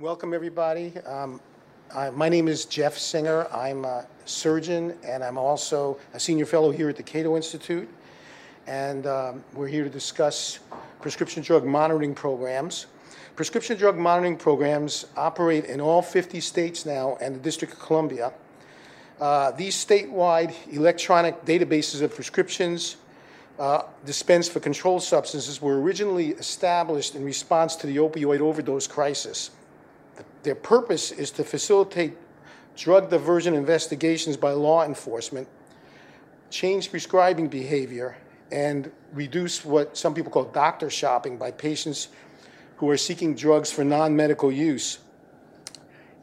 Welcome, everybody. Um, I, my name is Jeff Singer. I'm a surgeon, and I'm also a senior fellow here at the Cato Institute. And um, we're here to discuss prescription drug monitoring programs. Prescription drug monitoring programs operate in all 50 states now and the District of Columbia. Uh, these statewide electronic databases of prescriptions uh, dispensed for controlled substances were originally established in response to the opioid overdose crisis. Their purpose is to facilitate drug diversion investigations by law enforcement, change prescribing behavior, and reduce what some people call doctor shopping by patients who are seeking drugs for non medical use.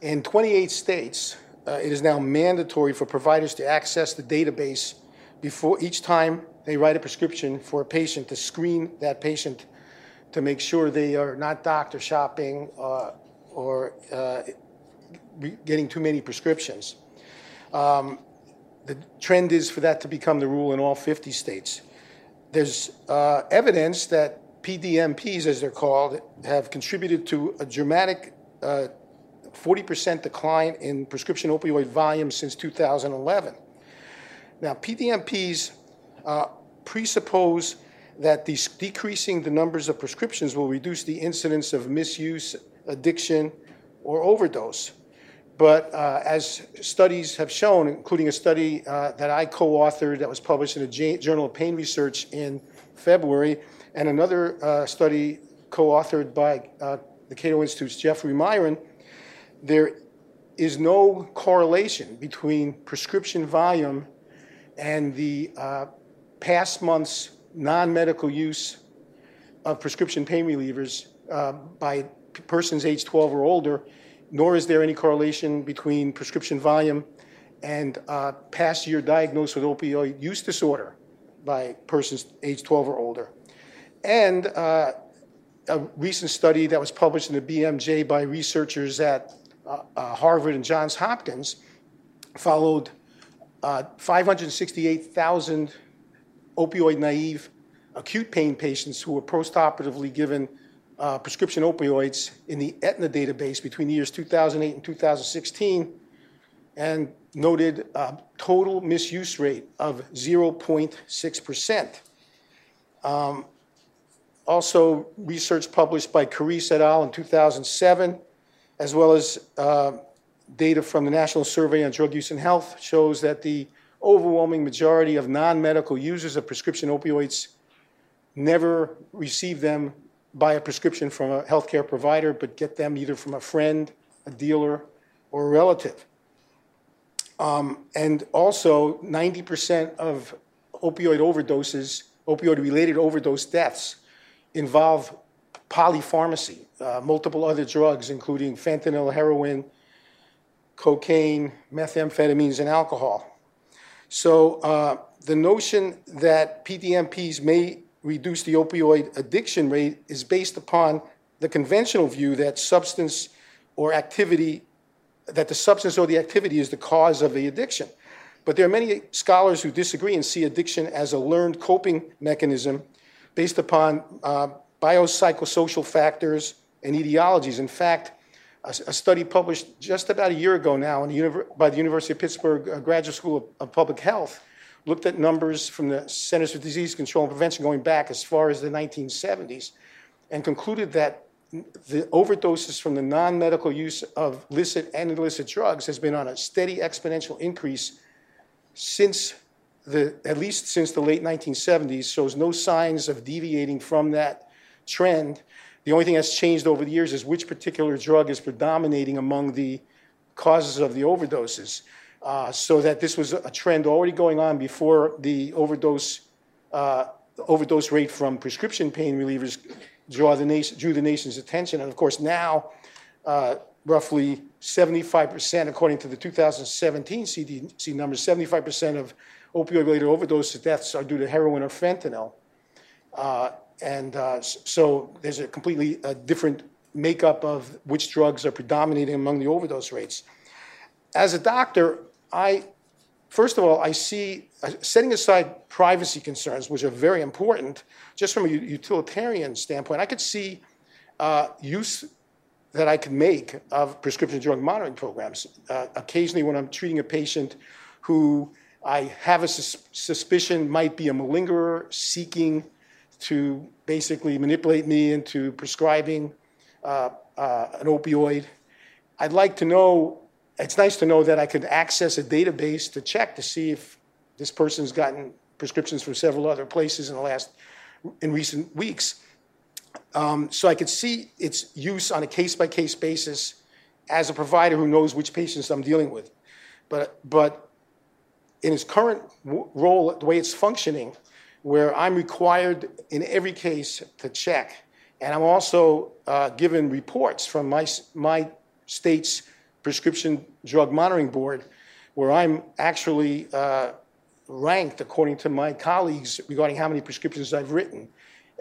In 28 states, uh, it is now mandatory for providers to access the database before each time they write a prescription for a patient to screen that patient to make sure they are not doctor shopping uh, or uh, getting too many prescriptions. Um, the trend is for that to become the rule in all 50 states. There's uh, evidence that PDMPs, as they're called, have contributed to a dramatic uh, 40% decline in prescription opioid volume since 2011. Now, PDMPs uh, presuppose that decreasing the numbers of prescriptions will reduce the incidence of misuse, addiction, or overdose. But uh, as studies have shown, including a study uh, that I co authored that was published in the J- Journal of Pain Research in February, and another uh, study co authored by uh, the Cato Institute's Jeffrey Miron, there is no correlation between prescription volume and the uh, past month's non medical use of prescription pain relievers uh, by persons age 12 or older, nor is there any correlation between prescription volume and uh, past year diagnosed with opioid use disorder by persons age 12 or older. And uh, a recent study that was published in the BMJ by researchers at uh, uh, Harvard and Johns Hopkins followed uh, 568,000 opioid naive acute pain patients who were postoperatively given uh, prescription opioids in the Aetna database between the years 2008 and 2016 and noted a total misuse rate of 0.6%. Um, also, research published by Carisse et al. in 2007 as well as uh, data from the National Survey on Drug Use and Health shows that the overwhelming majority of non-medical users of prescription opioids never receive them by a prescription from a healthcare provider, but get them either from a friend, a dealer, or a relative. Um, and also, 90% of opioid overdoses, opioid related overdose deaths, involve polypharmacy, uh, multiple other drugs, including fentanyl, heroin, cocaine, methamphetamines, and alcohol. So uh, the notion that PDMPs may reduce the opioid addiction rate is based upon the conventional view that substance or activity, that the substance or the activity is the cause of the addiction. But there are many scholars who disagree and see addiction as a learned coping mechanism based upon uh, biopsychosocial factors, and etiologies. In fact, a, a, study published just about a year ago now the, by the University of Pittsburgh uh, Graduate School of, of, Public Health looked at numbers from the Centers for Disease Control and Prevention going back as far as the 1970s and concluded that the overdoses from the non medical use of licit and illicit drugs has been on a steady exponential increase since the, at least since the late 1970s, shows no signs of deviating from that trend. The only thing that's changed over the years is which particular drug is predominating among the causes of the overdoses. Uh, so that this was a trend already going on before the overdose uh, overdose rate from prescription pain relievers draw the nation, drew the nation's attention. And of course, now uh, roughly 75%, according to the 2017 CDC numbers, 75% of opioid-related overdose deaths are due to heroin or fentanyl. Uh, and uh, so there's a completely uh, different makeup of which drugs are predominating among the overdose rates. As a doctor, I, first of all, I see, uh, setting aside privacy concerns, which are very important, just from a utilitarian standpoint, I could see uh, use, that I could make of prescription drug monitoring programs. Uh, occasionally, when I'm treating a patient who I have a sus- suspicion might be a malingerer seeking to basically manipulate me into prescribing uh, uh, an opioid, I'd like to know. It's nice to know that I could access a database to check to see if this person's gotten prescriptions from several other places in the last in recent weeks um, so I could see its use on a case-by-case basis as a provider who knows which patients I'm dealing with. But, but in its current w- role, the way it's functioning, where I'm required in every case to check, and I'm also uh, given reports from my, my state's prescription drug monitoring board, where I'm actually uh, ranked according to my colleagues regarding how many prescriptions I've written.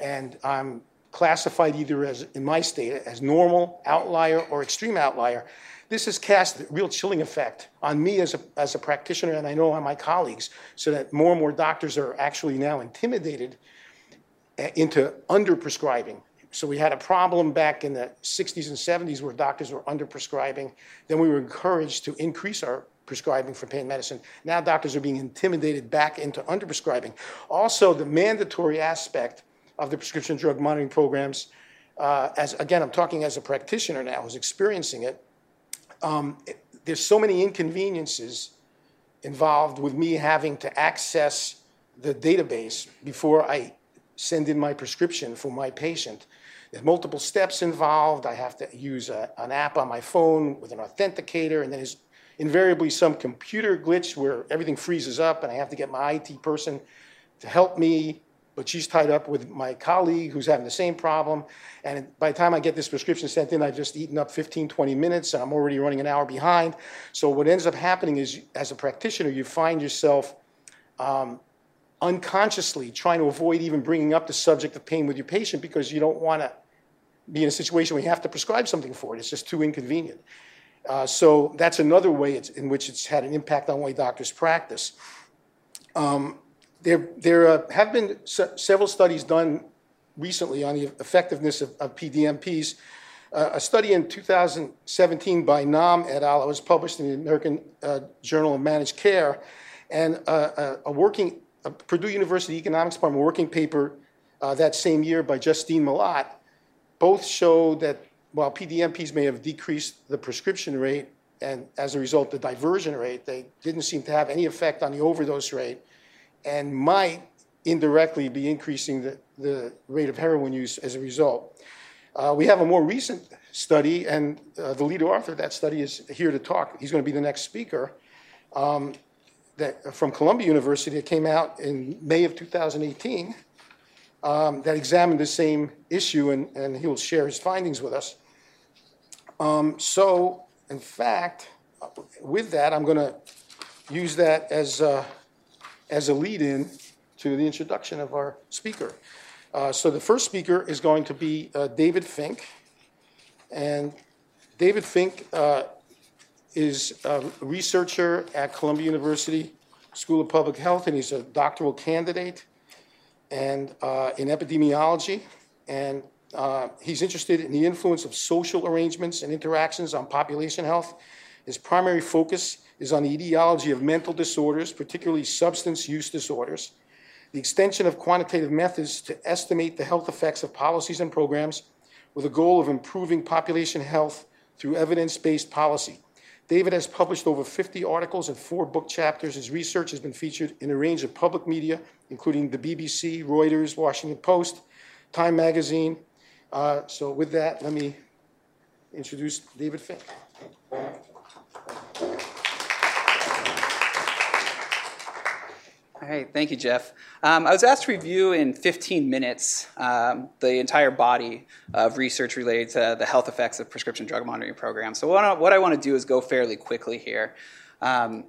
And I'm classified either as, in my state, as normal, outlier, or extreme outlier. This has cast a real chilling effect on me as a, as a practitioner, and I know on my colleagues, so that more and more doctors are actually now intimidated uh, into underprescribing. So we had a problem back in the 60s and 70s where doctors were underprescribing. Then we were encouraged to increase our prescribing for pain medicine. Now doctors are being intimidated back into underprescribing. Also, the mandatory aspect of the prescription drug monitoring programs. Uh, as again, I'm talking as a practitioner now who's experiencing it. Um, it there's so many inconveniences involved with me having to access the database before I send in my prescription for my patient. There's multiple steps involved. I have to use a, an app on my phone with an authenticator, and then there's invariably some computer glitch where everything freezes up, and I have to get my IT person to help me but she's tied up with my colleague who's having the same problem. And by the time I get this prescription sent in, I've just eaten up 15, 20 minutes, and I'm already running an hour behind. So what ends up happening is, as a practitioner, you find yourself um, unconsciously trying to avoid even bringing up the subject of pain with your patient because you don't want to be in a situation where you have to prescribe something for it. It's just too inconvenient. Uh, so that's another way in which it's had an impact on the way doctors practice. Um, there, there uh, have been se- several studies done recently on the effectiveness of, of PDMPs. Uh, a study in 2017 by Nam et al. was published in the American uh, Journal of Managed Care, and uh, a, a working Purdue University Economics Department working paper uh, that same year by Justine Mallatt both show that while PDMPs may have decreased the prescription rate and as a result the diversion rate, they didn't seem to have any effect on the overdose rate and might indirectly be increasing the, the rate of heroin use as a result. Uh, we have a more recent study, and uh, the lead author of that study is here to talk. He's going to be the next speaker. Um, that, from Columbia University, that came out in May of 2018, um, that examined the same issue, and, and he will share his findings with us. Um, so, in fact, with that, I'm going to use that as uh, as a lead-in to the introduction of our speaker. Uh, so the first speaker is going to be uh, David Fink. And David Fink uh, is a researcher at Columbia University School of Public Health, and he's a doctoral candidate and uh, in epidemiology. And uh, he's interested in the influence of social arrangements and interactions on population health. His primary focus is on the etiology of mental disorders, particularly substance use disorders, the extension of quantitative methods to estimate the health effects of policies and programs with a goal of improving population health through evidence based policy. David has published over 50 articles and four book chapters. His research has been featured in a range of public media, including the BBC, Reuters, Washington Post, Time Magazine. Uh, so, with that, let me introduce David Fink. All right, thank you, Jeff. Um, I was asked to review in 15 minutes um, the entire body of research related to the health effects of prescription drug monitoring programs. So, what I, what I want to do is go fairly quickly here. Um,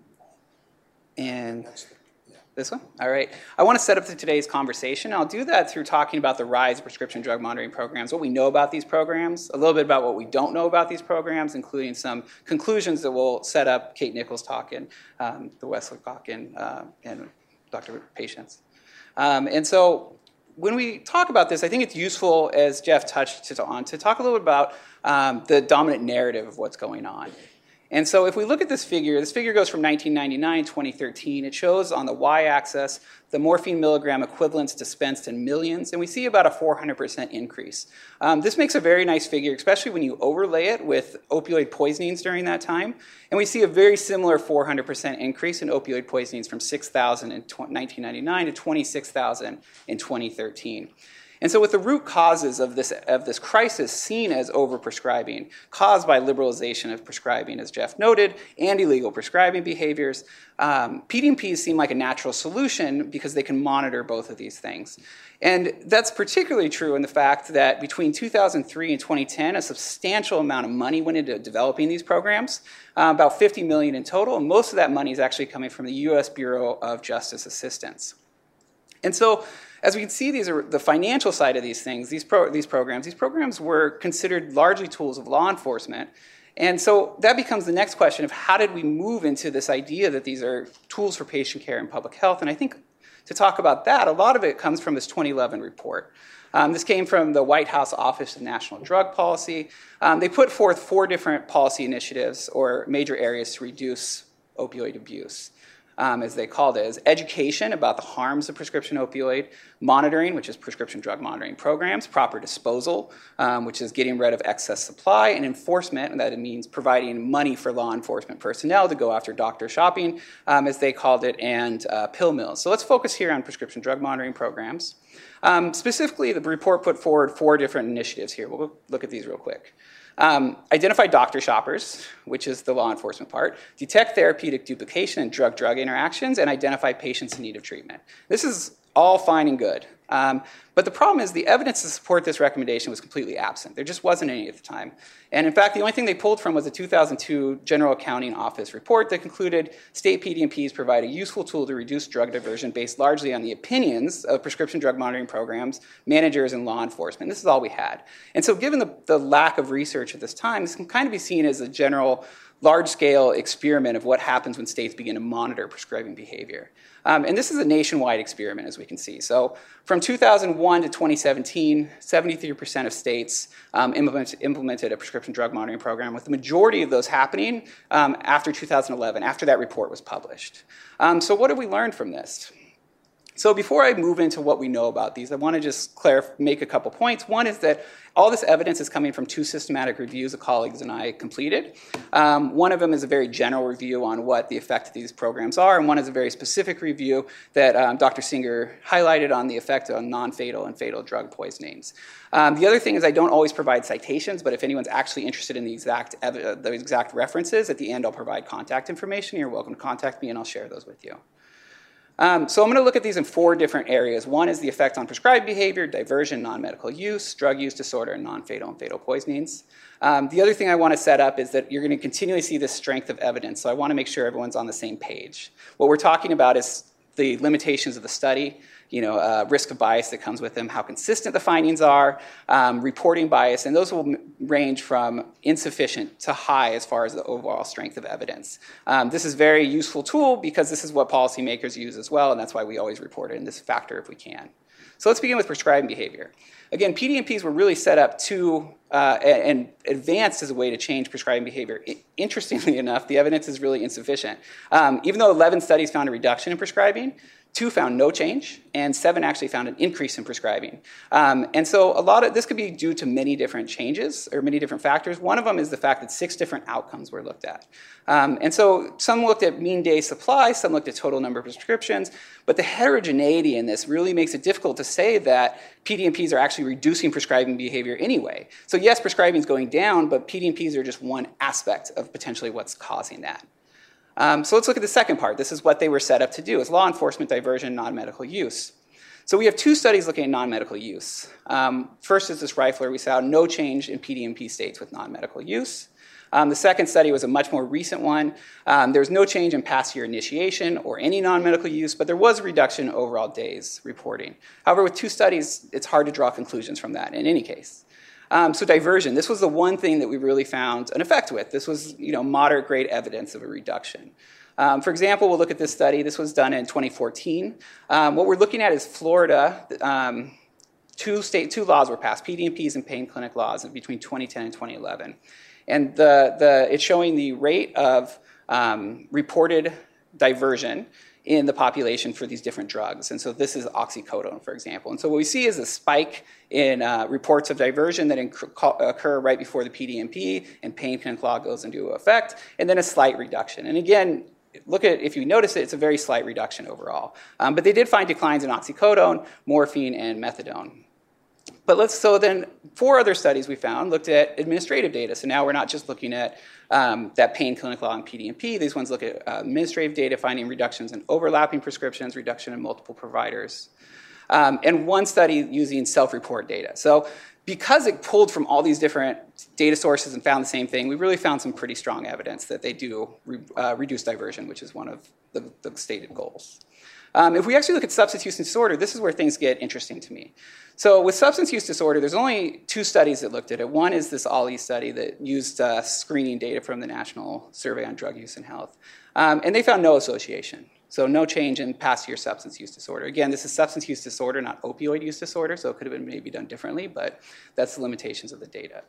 and this one? All right. I want to set up today's conversation. I'll do that through talking about the rise of prescription drug monitoring programs, what we know about these programs, a little bit about what we don't know about these programs, including some conclusions that will set up Kate Nicholson's talk and um, the Wesley talk uh, and Dr. Patience. Um, and so when we talk about this, I think it's useful, as Jeff touched on, to talk a little bit about um, the dominant narrative of what's going on. And so if we look at this figure, this figure goes from 1999 2013. It shows on the y-axis the morphine milligram equivalents dispensed in millions, and we see about a 400% increase. Um, this makes a very nice figure, especially when you overlay it with opioid poisonings during that time. And we see a very similar 400% increase in opioid poisonings from 6,000 in 1999 to 26,000 in 2013. And so, with the root causes of this, of this crisis seen as overprescribing, caused by liberalization of prescribing, as Jeff noted, and illegal prescribing behaviors, um, PDMPs seem like a natural solution because they can monitor both of these things. And that's particularly true in the fact that between 2003 and 2010, a substantial amount of money went into developing these programs, uh, about 50 million in total, and most of that money is actually coming from the U.S. Bureau of Justice Assistance. And so, as we can see, these are the financial side of these things, these, pro, these programs. These programs were considered largely tools of law enforcement. And so that becomes the next question of how did we move into this idea that these are tools for patient care and public health? And I think to talk about that, a lot of it comes from this 2011 report. Um, this came from the White House Office of National Drug Policy. Um, they put forth four different policy initiatives or major areas to reduce opioid abuse um, as they called it, is education about the harms of prescription opioid, monitoring, which is prescription drug monitoring programs, proper disposal, um, which is getting rid of excess supply, and enforcement, and that means providing money for law enforcement personnel to go after doctor shopping, um, as they called it, and uh, pill mills. So let's focus here on prescription drug monitoring programs. Um, specifically, the report put forward four different initiatives here. We'll look at these real quick. Um, identify doctor shoppers, which is the law enforcement part, detect therapeutic duplication and drug drug interactions, and identify patients in need of treatment. This is all fine and good. Um, but the problem is the evidence to support this recommendation was completely absent. There just wasn't any at the time. And in fact, the only thing they pulled from was a 2002 General Accounting Office report that concluded state PDMPs provide a useful tool to reduce drug diversion based largely on the opinions of prescription drug monitoring programs, managers, and law enforcement. This is all we had. And so, given the, the lack of research at this time, this can kind of be seen as a general large scale experiment of what happens when states begin to monitor prescribing behavior. Um, and this is a nationwide experiment, as we can see. So from 2001 to 2017, 73% of states um, implement, implemented a prescription drug monitoring program, with the majority of those happening um, after 2011, after that report was published. Um, so what have we learned from this? So before I move into what we know about these, I want to just make a couple points. One is that all this evidence is coming from two systematic reviews that colleagues and I completed. Um, one of them is a very general review on what the effect of these programs are, and one is a very specific review that um, Dr. Singer highlighted on the effect on non-fatal and fatal drug poisonings. Um, the other thing is I don't always provide citations, but if anyone's actually interested in the exact, ev- the exact references, at the end I'll provide contact information. You're welcome to contact me and I'll share those with you. Um, so I'm going to look at these in four different areas. One is the effect on prescribed behavior, diversion, non-medical use, drug use disorder, and non-fatal and fatal poisonings. Um, the other thing I want to set up is that you're going to continually see this strength of evidence, so I want to make sure everyone's on the same page. What we're talking about is the limitations of the study, you know, uh, risk of bias that comes with them, how consistent the findings are, um, reporting bias, and those will range from insufficient to high as far as the overall strength of evidence. Um, this is a very useful tool because this is what policymakers use as well, and that's why we always report it in this factor if we can. So let's begin with prescribing behavior. Again, PDMPs were really set up to uh, and advanced as a way to change prescribing behavior. interestingly enough, the evidence is really insufficient. Um, even though 11 studies found a reduction in prescribing, Two found no change, and seven actually found an increase in prescribing. Um, and so a lot of this could be due to many different changes or many different factors. One of them is the fact that six different outcomes were looked at. Um, and so some looked at mean day supply, some looked at total number of prescriptions, but the heterogeneity in this really makes it difficult to say that PDMPs are actually reducing prescribing behavior anyway. So yes, prescribing is going down, but PDMPs are just one aspect of potentially what's causing that. Um, so let's look at the second part. This is what they were set up to do, is law enforcement diversion, non-medical use. So we have two studies looking at non-medical use. Um, first is this Reifler. We saw no change in PDMP states with non-medical use. Um, the second study was a much more recent one. Um, there was no change in past year initiation or any non medical use, but there was a reduction in overall days reporting. However, with two studies, it's hard to draw conclusions from that in any case. Um, so diversion, this was the one thing that we really found an effect with. This was you know, moderate grade evidence of a reduction. Um, for example, we'll look at this study. This was done in 2014. Um, what we're looking at is Florida. Um, two state two laws were passed, PDMPs and pain clinic laws, between 2010 and 2011, and the the it's showing the rate of um, reported diversion in the population for these different drugs. And so this is oxycodone, for example. And so what we see is a spike in uh, reports of diversion that inc- occur right before the PDMP and pain law goes into effect, and then a slight reduction. And again, look at if you notice it, it's a very slight reduction overall. Um, but they did find declines in oxycodone, morphine, and methadone. But let's so then four other studies we found looked at administrative data. So now we're not just looking at um, that pain clinic law and PDMP. These ones look at uh, administrative data, finding reductions in overlapping prescriptions, reduction in multiple providers, um, and one study using self-report data. So because it pulled from all these different data sources and found the same thing, we really found some pretty strong evidence that they do re- uh, reduce diversion, which is one of the, the stated goals. Um, if we actually look at substance use disorder, this is where things get interesting to me. So with substance use disorder, there's only two studies that looked at it. One is this Ali study that used uh, screening data from the National Survey on Drug Use and Health. Um, and they found no association. So no change in past year substance use disorder. Again, this is substance use disorder, not opioid use disorder, so it could have been maybe done differently, but that's the limitations of the data.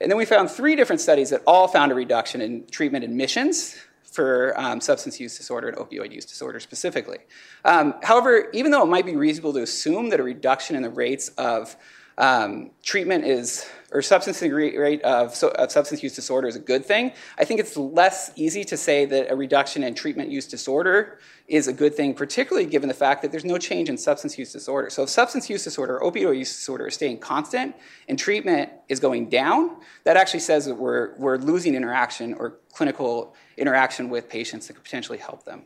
And then we found three different studies that all found a reduction in treatment admissions for um, substance use disorder and opioid use disorder specifically. Um, however, even though it might be reasonable to assume that a reduction in the rates of um, treatment is, or substance rate of, of, substance use disorder is a good thing. I think it's less easy to say that a reduction in treatment use disorder is a good thing, particularly given the fact that there's no change in substance use disorder. So if substance use disorder or opioid use disorder is staying constant and treatment is going down, that actually says that we're, we're losing interaction or clinical interaction with patients that could potentially help them.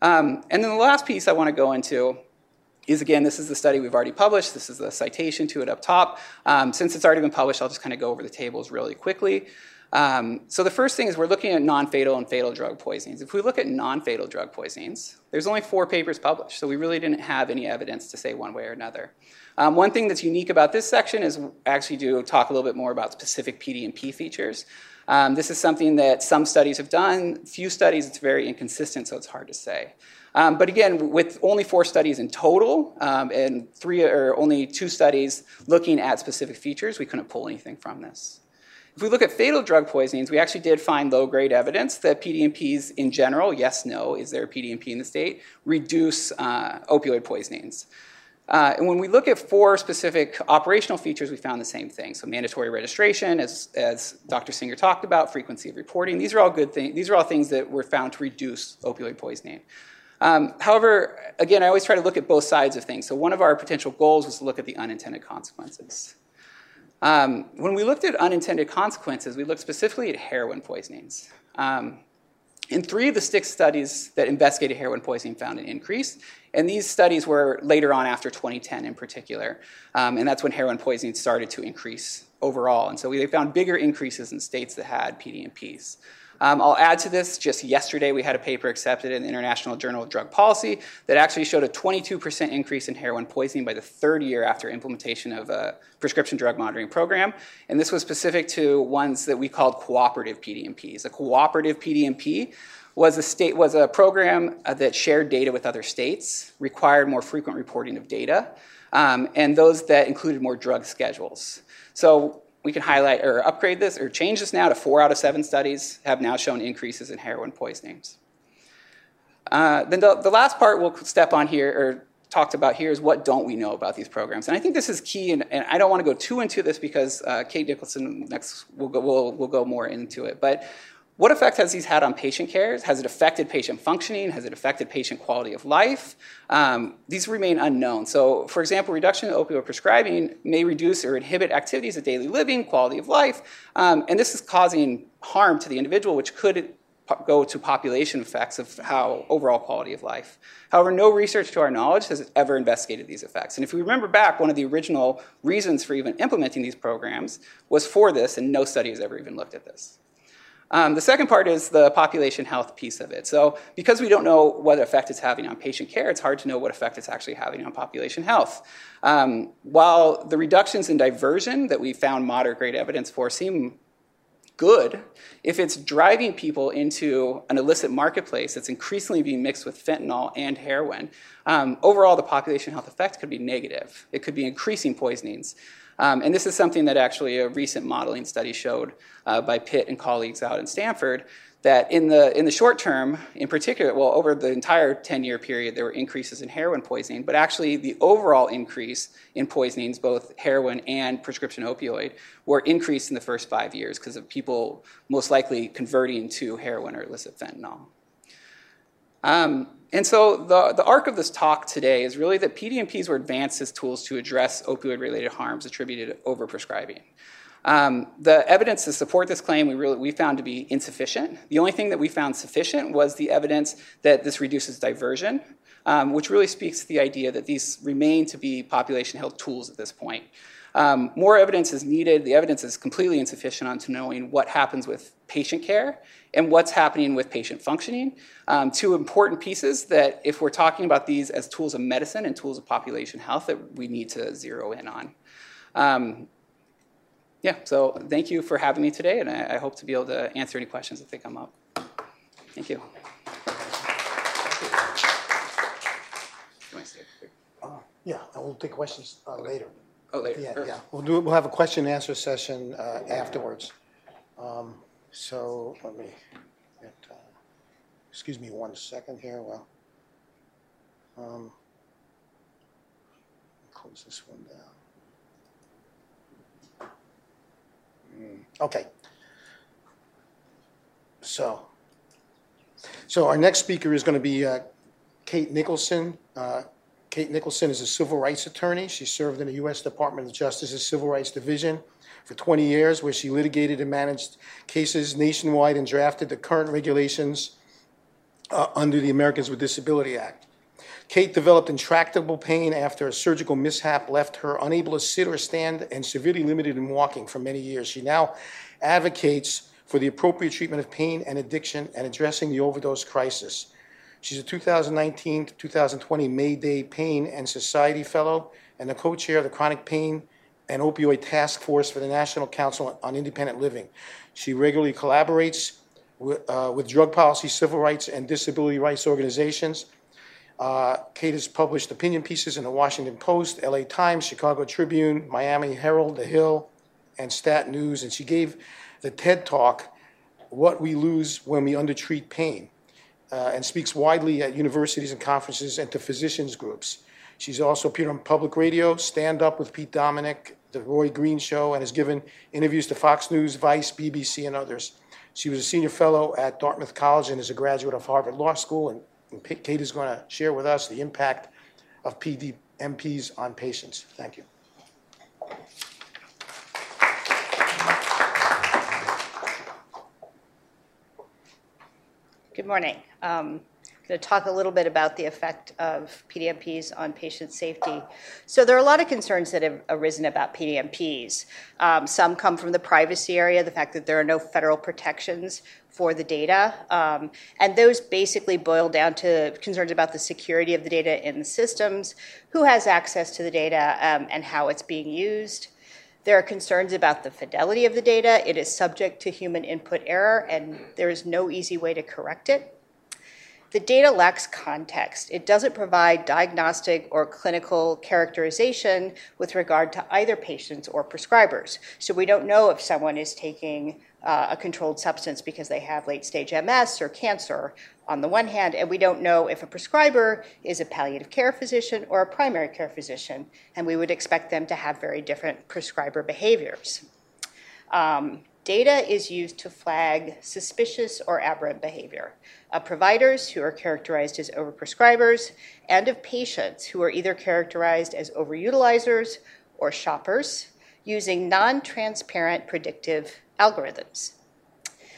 Um, and then the last piece I want to go into is again, this is the study we've already published. This is the citation to it up top. Um, since it's already been published, I'll just kind of go over the tables really quickly. Um, so the first thing is we're looking at non-fatal and fatal drug poisonings. If we look at non-fatal drug poisonings, there's only four papers published, so we really didn't have any evidence to say one way or another. Um, one thing that's unique about this section is actually do talk a little bit more about specific PDMP features. Um, this is something that some studies have done. Few studies, it's very inconsistent, so it's hard to say. Um, but again, with only four studies in total um, and three or only two studies looking at specific features, we couldn't pull anything from this. If we look at fatal drug poisonings, we actually did find low grade evidence that PDMPs in general, yes, no, is there a PDMP in the state, reduce uh, opioid poisonings. Uh, and when we look at four specific operational features, we found the same thing. So mandatory registration, as, as Dr. Singer talked about, frequency of reporting. These are all good things. These are all things that were found to reduce opioid poisoning. Um, however, again, I always try to look at both sides of things. So one of our potential goals was to look at the unintended consequences. Um, when we looked at unintended consequences, we looked specifically at heroin poisonings. Um, in three of the six studies that investigated heroin poisoning found an increase, and these studies were later on after 2010 in particular. Um, and that's when heroin poisoning started to increase overall. And so we found bigger increases in states that had PDMPs. Um, I'll add to this, just yesterday we had a paper accepted in the International Journal of Drug Policy that actually showed a 22% increase in heroin poisoning by the third year after implementation of a prescription drug monitoring program. And this was specific to ones that we called cooperative PDMPs. A cooperative PDMP was a state was a program uh, that shared data with other states, required more frequent reporting of data, um, and those that included more drug schedules. So we can highlight or upgrade this or change this now to four out of seven studies have now shown increases in heroin poisonings. Uh, then the, the last part we'll step on here or talked about here is what don't we know about these programs. And I think this is key, and, and I don't want to go too into this because uh, Kate Nicholson next will go, will, will go more into it. But what effect has these had on patient care? Has it affected patient functioning? Has it affected patient quality of life? Um, these remain unknown. So, for example, reduction in opioid prescribing may reduce or inhibit activities of daily living, quality of life, um, and this is causing harm to the individual, which could go to population effects of how overall quality of life. However, no research to our knowledge has ever investigated these effects. And if we remember back, one of the original reasons for even implementing these programs was for this, and no study has ever even looked at this. Um, the second part is the population health piece of it. So, because we don't know what effect it's having on patient care, it's hard to know what effect it's actually having on population health. Um, while the reductions in diversion that we found moderate grade evidence for seem good if it's driving people into an illicit marketplace that's increasingly being mixed with fentanyl and heroin. Um, overall, the population health effect could be negative. It could be increasing poisonings. Um, and this is something that actually a recent modeling study showed uh, by Pitt and colleagues out in Stanford that in the, in the short term, in particular, well, over the entire 10 year period, there were increases in heroin poisoning, but actually the overall increase in poisonings, both heroin and prescription opioid, were increased in the first five years because of people most likely converting to heroin or illicit fentanyl. Um, and so the, the arc of this talk today is really that PDMPs were advanced as tools to address opioid related harms attributed to overprescribing. Um, the evidence to support this claim we, really, we found to be insufficient. The only thing that we found sufficient was the evidence that this reduces diversion, um, which really speaks to the idea that these remain to be population health tools at this point. Um, more evidence is needed. The evidence is completely insufficient on to knowing what happens with patient care and what's happening with patient functioning. Um, two important pieces that, if we're talking about these as tools of medicine and tools of population health, that we need to zero in on. Um, yeah, so thank you for having me today, and I, I hope to be able to answer any questions if they come up. Thank you. Uh, Yeah, and we'll take questions uh, later. Oh, later. Yeah, Perfect. yeah. We'll do, we'll have a question and answer session uh, afterwards. Um, So let me, get, uh, excuse me one second here, well. um, Close this one down. Hmm, Okay. So, so our next speaker is going to be uh, Kate Nicholson. Uh, Kate Nicholson is a civil rights attorney. She served in the U.S. Department of Justice's Civil Rights Division for 20 years, where she litigated and managed cases nationwide and drafted the current regulations uh, under the Americans with Disability Act. Kate developed intractable pain after a surgical mishap left her unable to sit or stand and severely limited in walking for many years. She now advocates for the appropriate treatment of pain and addiction and addressing the overdose crisis. She's a 2019 to 2020 Mayday Pain and Society Fellow and the co-chair of the Chronic Pain and Opioid Task Force for the National Council on Independent Living. She regularly collaborates with, uh, with drug policy, civil rights, and disability rights organizations. Uh, Kate has published opinion pieces in the Washington Post, LA Times, Chicago Tribune, Miami Herald, The Hill, and Stat News, and she gave the TED Talk, What We Lose When We Undertreat Pain, uh, and speaks widely at universities and conferences and to physicians groups. She's also appeared on public radio, Stand Up with Pete Dominick, The Roy Green Show, and has given interviews to Fox News, Vice, BBC, and others. She was a senior fellow at Dartmouth College and is a graduate of Harvard Law School. And, and Kate is going to share with us the impact of PDMPs on patients. Thank you. Good morning. Um, I'm going to talk a little bit about the effect of PDMPs on patient safety. So, there are a lot of concerns that have arisen about PDMPs. Um, some come from the privacy area, the fact that there are no federal protections for the data. Um, and those basically boil down to concerns about the security of the data in the systems, who has access to the data, um, and how it's being used. There are concerns about the fidelity of the data. It is subject to human input error, and there is no easy way to correct it. The data lacks context. It doesn't provide diagnostic or clinical characterization with regard to either patients or prescribers. So we don't know if someone is taking uh, a controlled substance because they have late stage MS or cancer on the one hand, and we don't know if a prescriber is a palliative care physician or a primary care physician, and we would expect them to have very different prescriber behaviors. Um, data is used to flag suspicious or aberrant behavior of providers who are characterized as overprescribers and of patients who are either characterized as overutilizers or shoppers using non transparent predictive algorithms.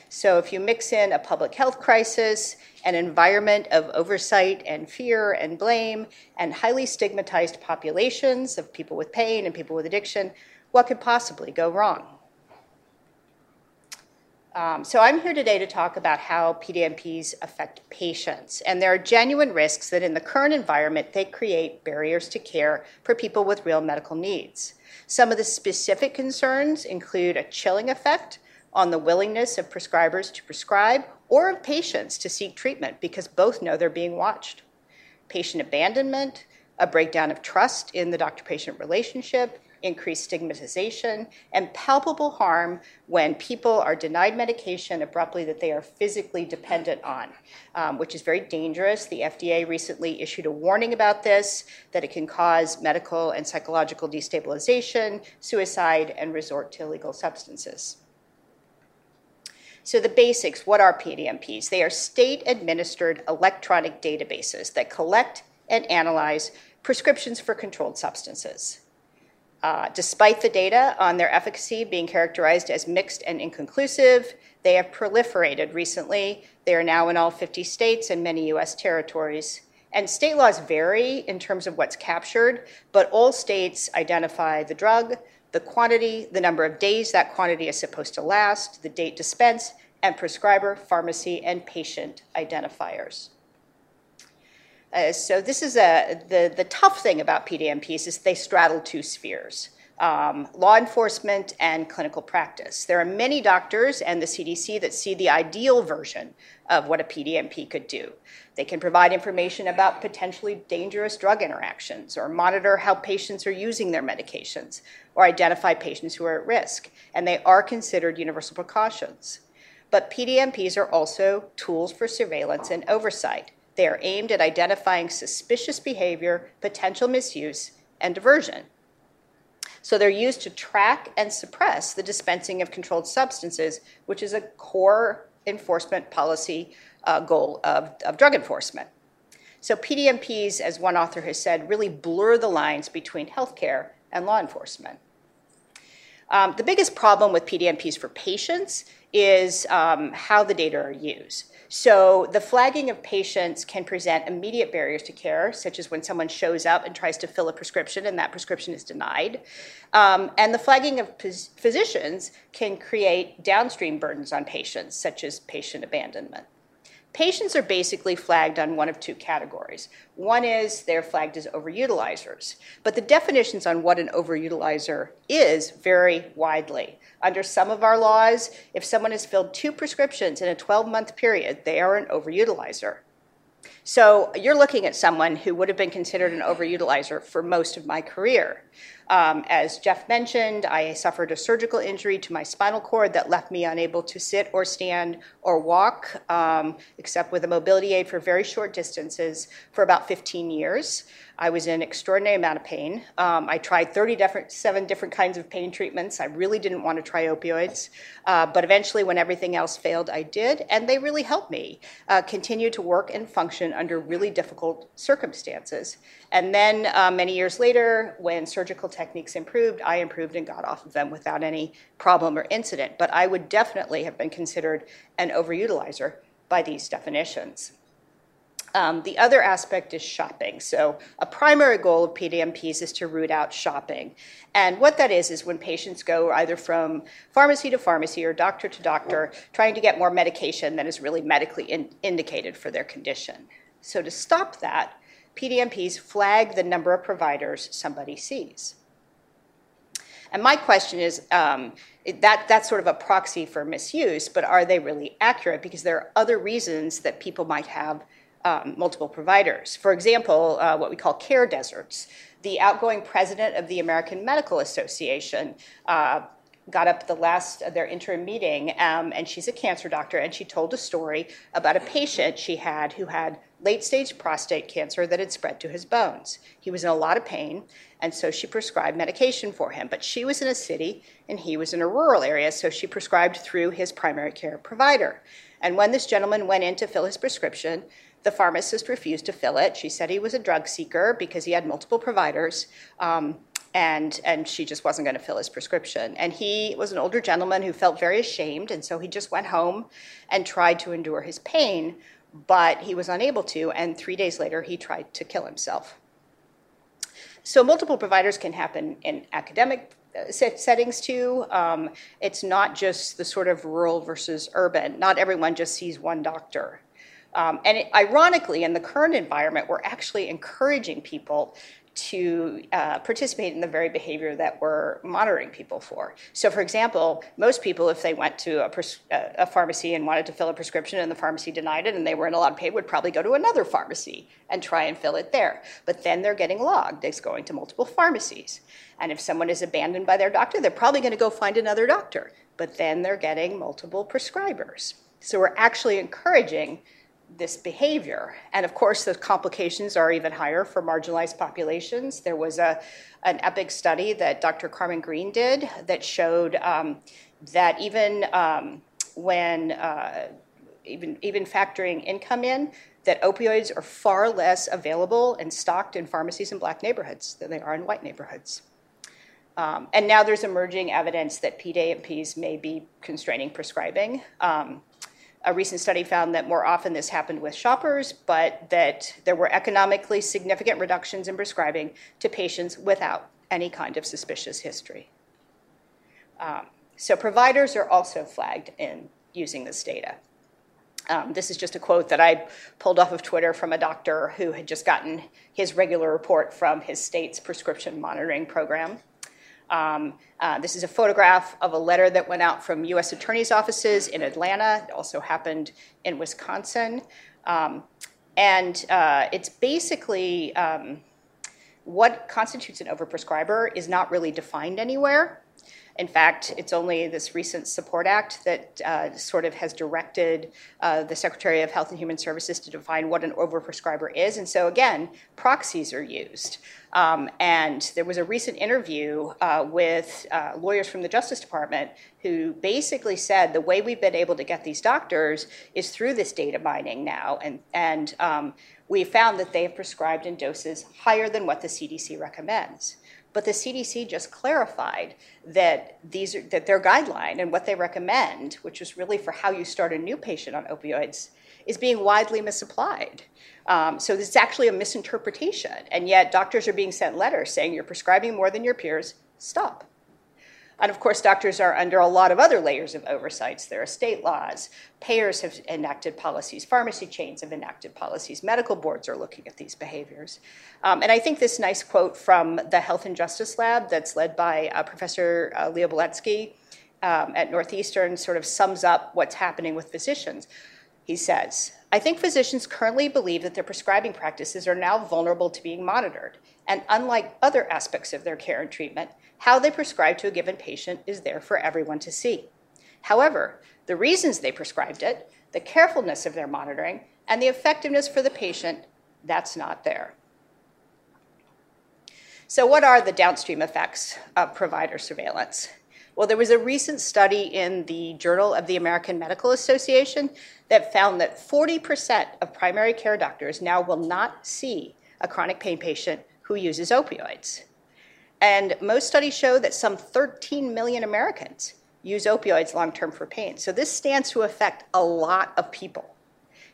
So, if you mix in a public health crisis, an environment of oversight and fear and blame, and highly stigmatized populations of people with pain and people with addiction, what could possibly go wrong? Um, so, I'm here today to talk about how PDMPs affect patients. And there are genuine risks that in the current environment, they create barriers to care for people with real medical needs. Some of the specific concerns include a chilling effect on the willingness of prescribers to prescribe or of patients to seek treatment because both know they're being watched. Patient abandonment, a breakdown of trust in the doctor patient relationship, increased stigmatization, and palpable harm when people are denied medication abruptly that they are physically dependent on, um, which is very dangerous. The FDA recently issued a warning about this that it can cause medical and psychological destabilization, suicide, and resort to illegal substances. So, the basics what are PDMPs? They are state administered electronic databases that collect and analyze prescriptions for controlled substances. Uh, despite the data on their efficacy being characterized as mixed and inconclusive, they have proliferated recently. They are now in all 50 states and many US territories. And state laws vary in terms of what's captured, but all states identify the drug, the quantity, the number of days that quantity is supposed to last, the date dispensed, and prescriber, pharmacy, and patient identifiers. Uh, so this is a, the, the tough thing about PDMPs is they straddle two spheres. Um, law enforcement and clinical practice. There are many doctors and the CDC that see the ideal version of what a PDMP could do. They can provide information about potentially dangerous drug interactions, or monitor how patients are using their medications, or identify patients who are at risk. And they are considered universal precautions. But PDMPs are also tools for surveillance and oversight. They are aimed at identifying suspicious behavior, potential misuse, and diversion. So they're used to track and suppress the dispensing of controlled substances, which is a core enforcement policy uh, goal of, of drug enforcement. So PDMPs, as one author has said, really blur the lines between healthcare and law enforcement. Um, the biggest problem with PDMPs for patients is um, how the data are used. So the flagging of patients can present immediate barriers to care, such as when someone shows up and tries to fill a prescription and that prescription is denied. Um, and the flagging of phys- physicians can create downstream burdens on patients, such as patient abandonment. Patients are basically flagged on one of two categories. One is they're flagged as overutilizers, but the definitions on what an overutilizer is vary widely. Under some of our laws, if someone has filled two prescriptions in a 12 month period, they are an overutilizer. So you're looking at someone who would have been considered an overutilizer for most of my career. Um, as Jeff mentioned, I suffered a surgical injury to my spinal cord that left me unable to sit or stand or walk, um, except with a mobility aid for very short distances, for about 15 years. I was in extraordinary amount of pain. Um, I tried 30 different, different kinds of pain treatments. I really didn't want to try opioids, uh, but eventually, when everything else failed, I did, and they really helped me uh, continue to work and function under really difficult circumstances. And then, uh, many years later, when surgical techniques improved, I improved and got off of them without any problem or incident. But I would definitely have been considered an overutilizer by these definitions. Um, the other aspect is shopping. So, a primary goal of PDMPs is to root out shopping. And what that is, is when patients go either from pharmacy to pharmacy or doctor to doctor trying to get more medication than is really medically in- indicated for their condition. So, to stop that, PDMPs flag the number of providers somebody sees. And my question is um, that that's sort of a proxy for misuse, but are they really accurate? Because there are other reasons that people might have um, multiple providers. For example, uh, what we call care deserts. The outgoing president of the American Medical Association uh, got up at the last of their interim meeting, um, and she's a cancer doctor, and she told a story about a patient she had who had late stage prostate cancer that had spread to his bones. He was in a lot of pain, and so she prescribed medication for him. But she was in a city, and he was in a rural area, so she prescribed through his primary care provider. And when this gentleman went in to fill his prescription, the pharmacist refused to fill it. She said he was a drug seeker because he had multiple providers. Um, and, and she just wasn't going to fill his prescription. And he was an older gentleman who felt very ashamed, and so he just went home and tried to endure his pain, but he was unable to, and three days later he tried to kill himself. So, multiple providers can happen in academic uh, settings too. Um, it's not just the sort of rural versus urban. Not everyone just sees one doctor. Um, and it, ironically, in the current environment, we're actually encouraging people to uh, participate in the very behavior that we're monitoring people for. So, for example, most people, if they went to a, pres- a, pharmacy and wanted to fill a prescription and the pharmacy denied it and they weren't allowed to pay, would probably go to another pharmacy and try and fill it there. But then they're getting logged as going to multiple pharmacies. And if someone is abandoned by their doctor, they're probably going to go find another doctor. But then they're getting multiple prescribers. So, we're actually encouraging this behavior. And of course, the complications are even higher for marginalized populations. There was a, an EPIC study that Dr. Carmen Green did that showed um, that even um, when, uh, even, even factoring income in, that opioids are far less available and stocked in pharmacies in black neighborhoods than they are in white neighborhoods. Um, and now there's emerging evidence that PDAMPs may be constraining prescribing. Um, a recent study found that more often this happened with shoppers, but that there were economically significant reductions in prescribing to patients without any kind of suspicious history. Um, so providers are also flagged in using this data. Um, this is just a quote that I pulled off of Twitter from a doctor who had just gotten his regular report from his state's prescription monitoring program. Um, uh, this is a photograph of a letter that went out from U.S. attorneys' offices in Atlanta. It also happened in Wisconsin. Um, and uh, it's basically um, what constitutes an overprescriber is not really defined anywhere. In fact, it's only this recent Support Act that uh, sort of has directed uh, the Secretary of Health and Human Services to define what an overprescriber is. And so, again, proxies are used. Um, and there was a recent interview uh, with uh, lawyers from the Justice Department who basically said the way we've been able to get these doctors is through this data mining now. And, and um, we found that they have prescribed in doses higher than what the CDC recommends. But the CDC just clarified that these are, that their guideline and what they recommend, which is really for how you start a new patient on opioids, is being widely misapplied. Um, so is actually a misinterpretation. And yet, doctors are being sent letters saying you're prescribing more than your peers, stop. And of course, doctors are under a lot of other layers of oversights. There are state laws, payers have enacted policies, pharmacy chains have enacted policies, medical boards are looking at these behaviors. Um, and I think this nice quote from the Health and Justice Lab, that's led by uh, Professor uh, Leo Beletsky um, at Northeastern, sort of sums up what's happening with physicians. He says, I think physicians currently believe that their prescribing practices are now vulnerable to being monitored. And unlike other aspects of their care and treatment, how they prescribe to a given patient is there for everyone to see. However, the reasons they prescribed it, the carefulness of their monitoring, and the effectiveness for the patient, that's not there. So, what are the downstream effects of provider surveillance? Well, there was a recent study in the Journal of the American Medical Association that found that 40% of primary care doctors now will not see a chronic pain patient who uses opioids. And most studies show that some 13 million Americans use opioids long term for pain. So this stands to affect a lot of people.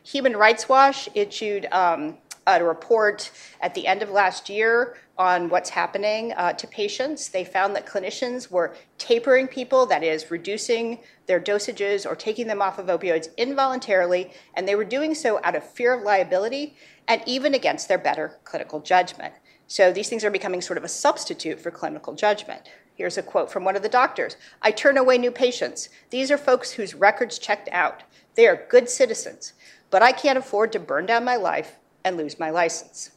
Human Rights Watch issued um, a report at the end of last year on what's happening uh, to patients. They found that clinicians were tapering people, that is, reducing their dosages or taking them off of opioids involuntarily, and they were doing so out of fear of liability and even against their better clinical judgment. So these things are becoming sort of a substitute for clinical judgment. Here's a quote from one of the doctors I turn away new patients. These are folks whose records checked out. They are good citizens, but I can't afford to burn down my life and lose my license.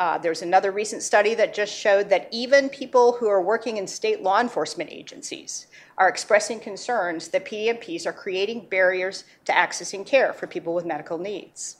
Uh, there's another recent study that just showed that even people who are working in state law enforcement agencies are expressing concerns that PDMPs are creating barriers to accessing care for people with medical needs.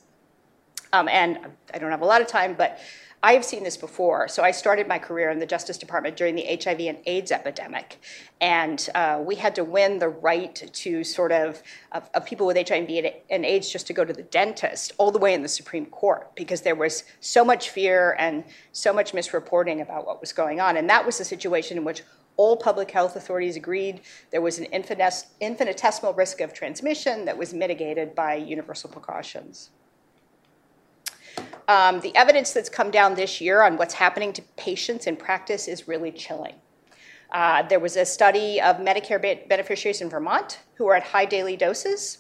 Um, and I don't have a lot of time, but I have seen this before. So I started my career in the Justice Department during the HIV and AIDS epidemic, and uh, we had to win the right to sort of, of, of people with HIV and AIDS just to go to the dentist all the way in the Supreme Court because there was so much fear and so much misreporting about what was going on, and that was a situation in which all public health authorities agreed there was an infinitesimal risk of transmission that was mitigated by universal precautions. Um, the evidence that's come down this year on what's happening to patients in practice is really chilling. Uh, there was a study of Medicare beneficiaries in Vermont who were at high daily doses,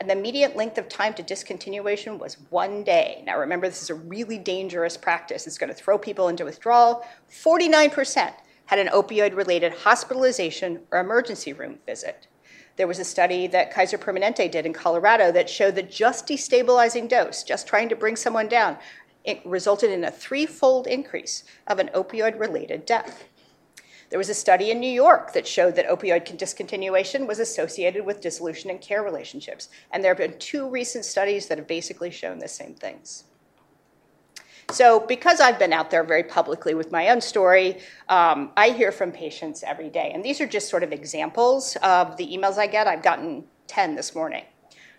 and the median length of time to discontinuation was one day. Now, remember, this is a really dangerous practice. It's going to throw people into withdrawal. 49% had an opioid related hospitalization or emergency room visit. There was a study that Kaiser Permanente did in Colorado that showed that just destabilizing dose, just trying to bring someone down, it resulted in a threefold increase of an opioid related death. There was a study in New York that showed that opioid discontinuation was associated with dissolution in care relationships. And there have been two recent studies that have basically shown the same things. So, because I've been out there very publicly with my own story, um, I hear from patients every day. And these are just sort of examples of the emails I get. I've gotten 10 this morning.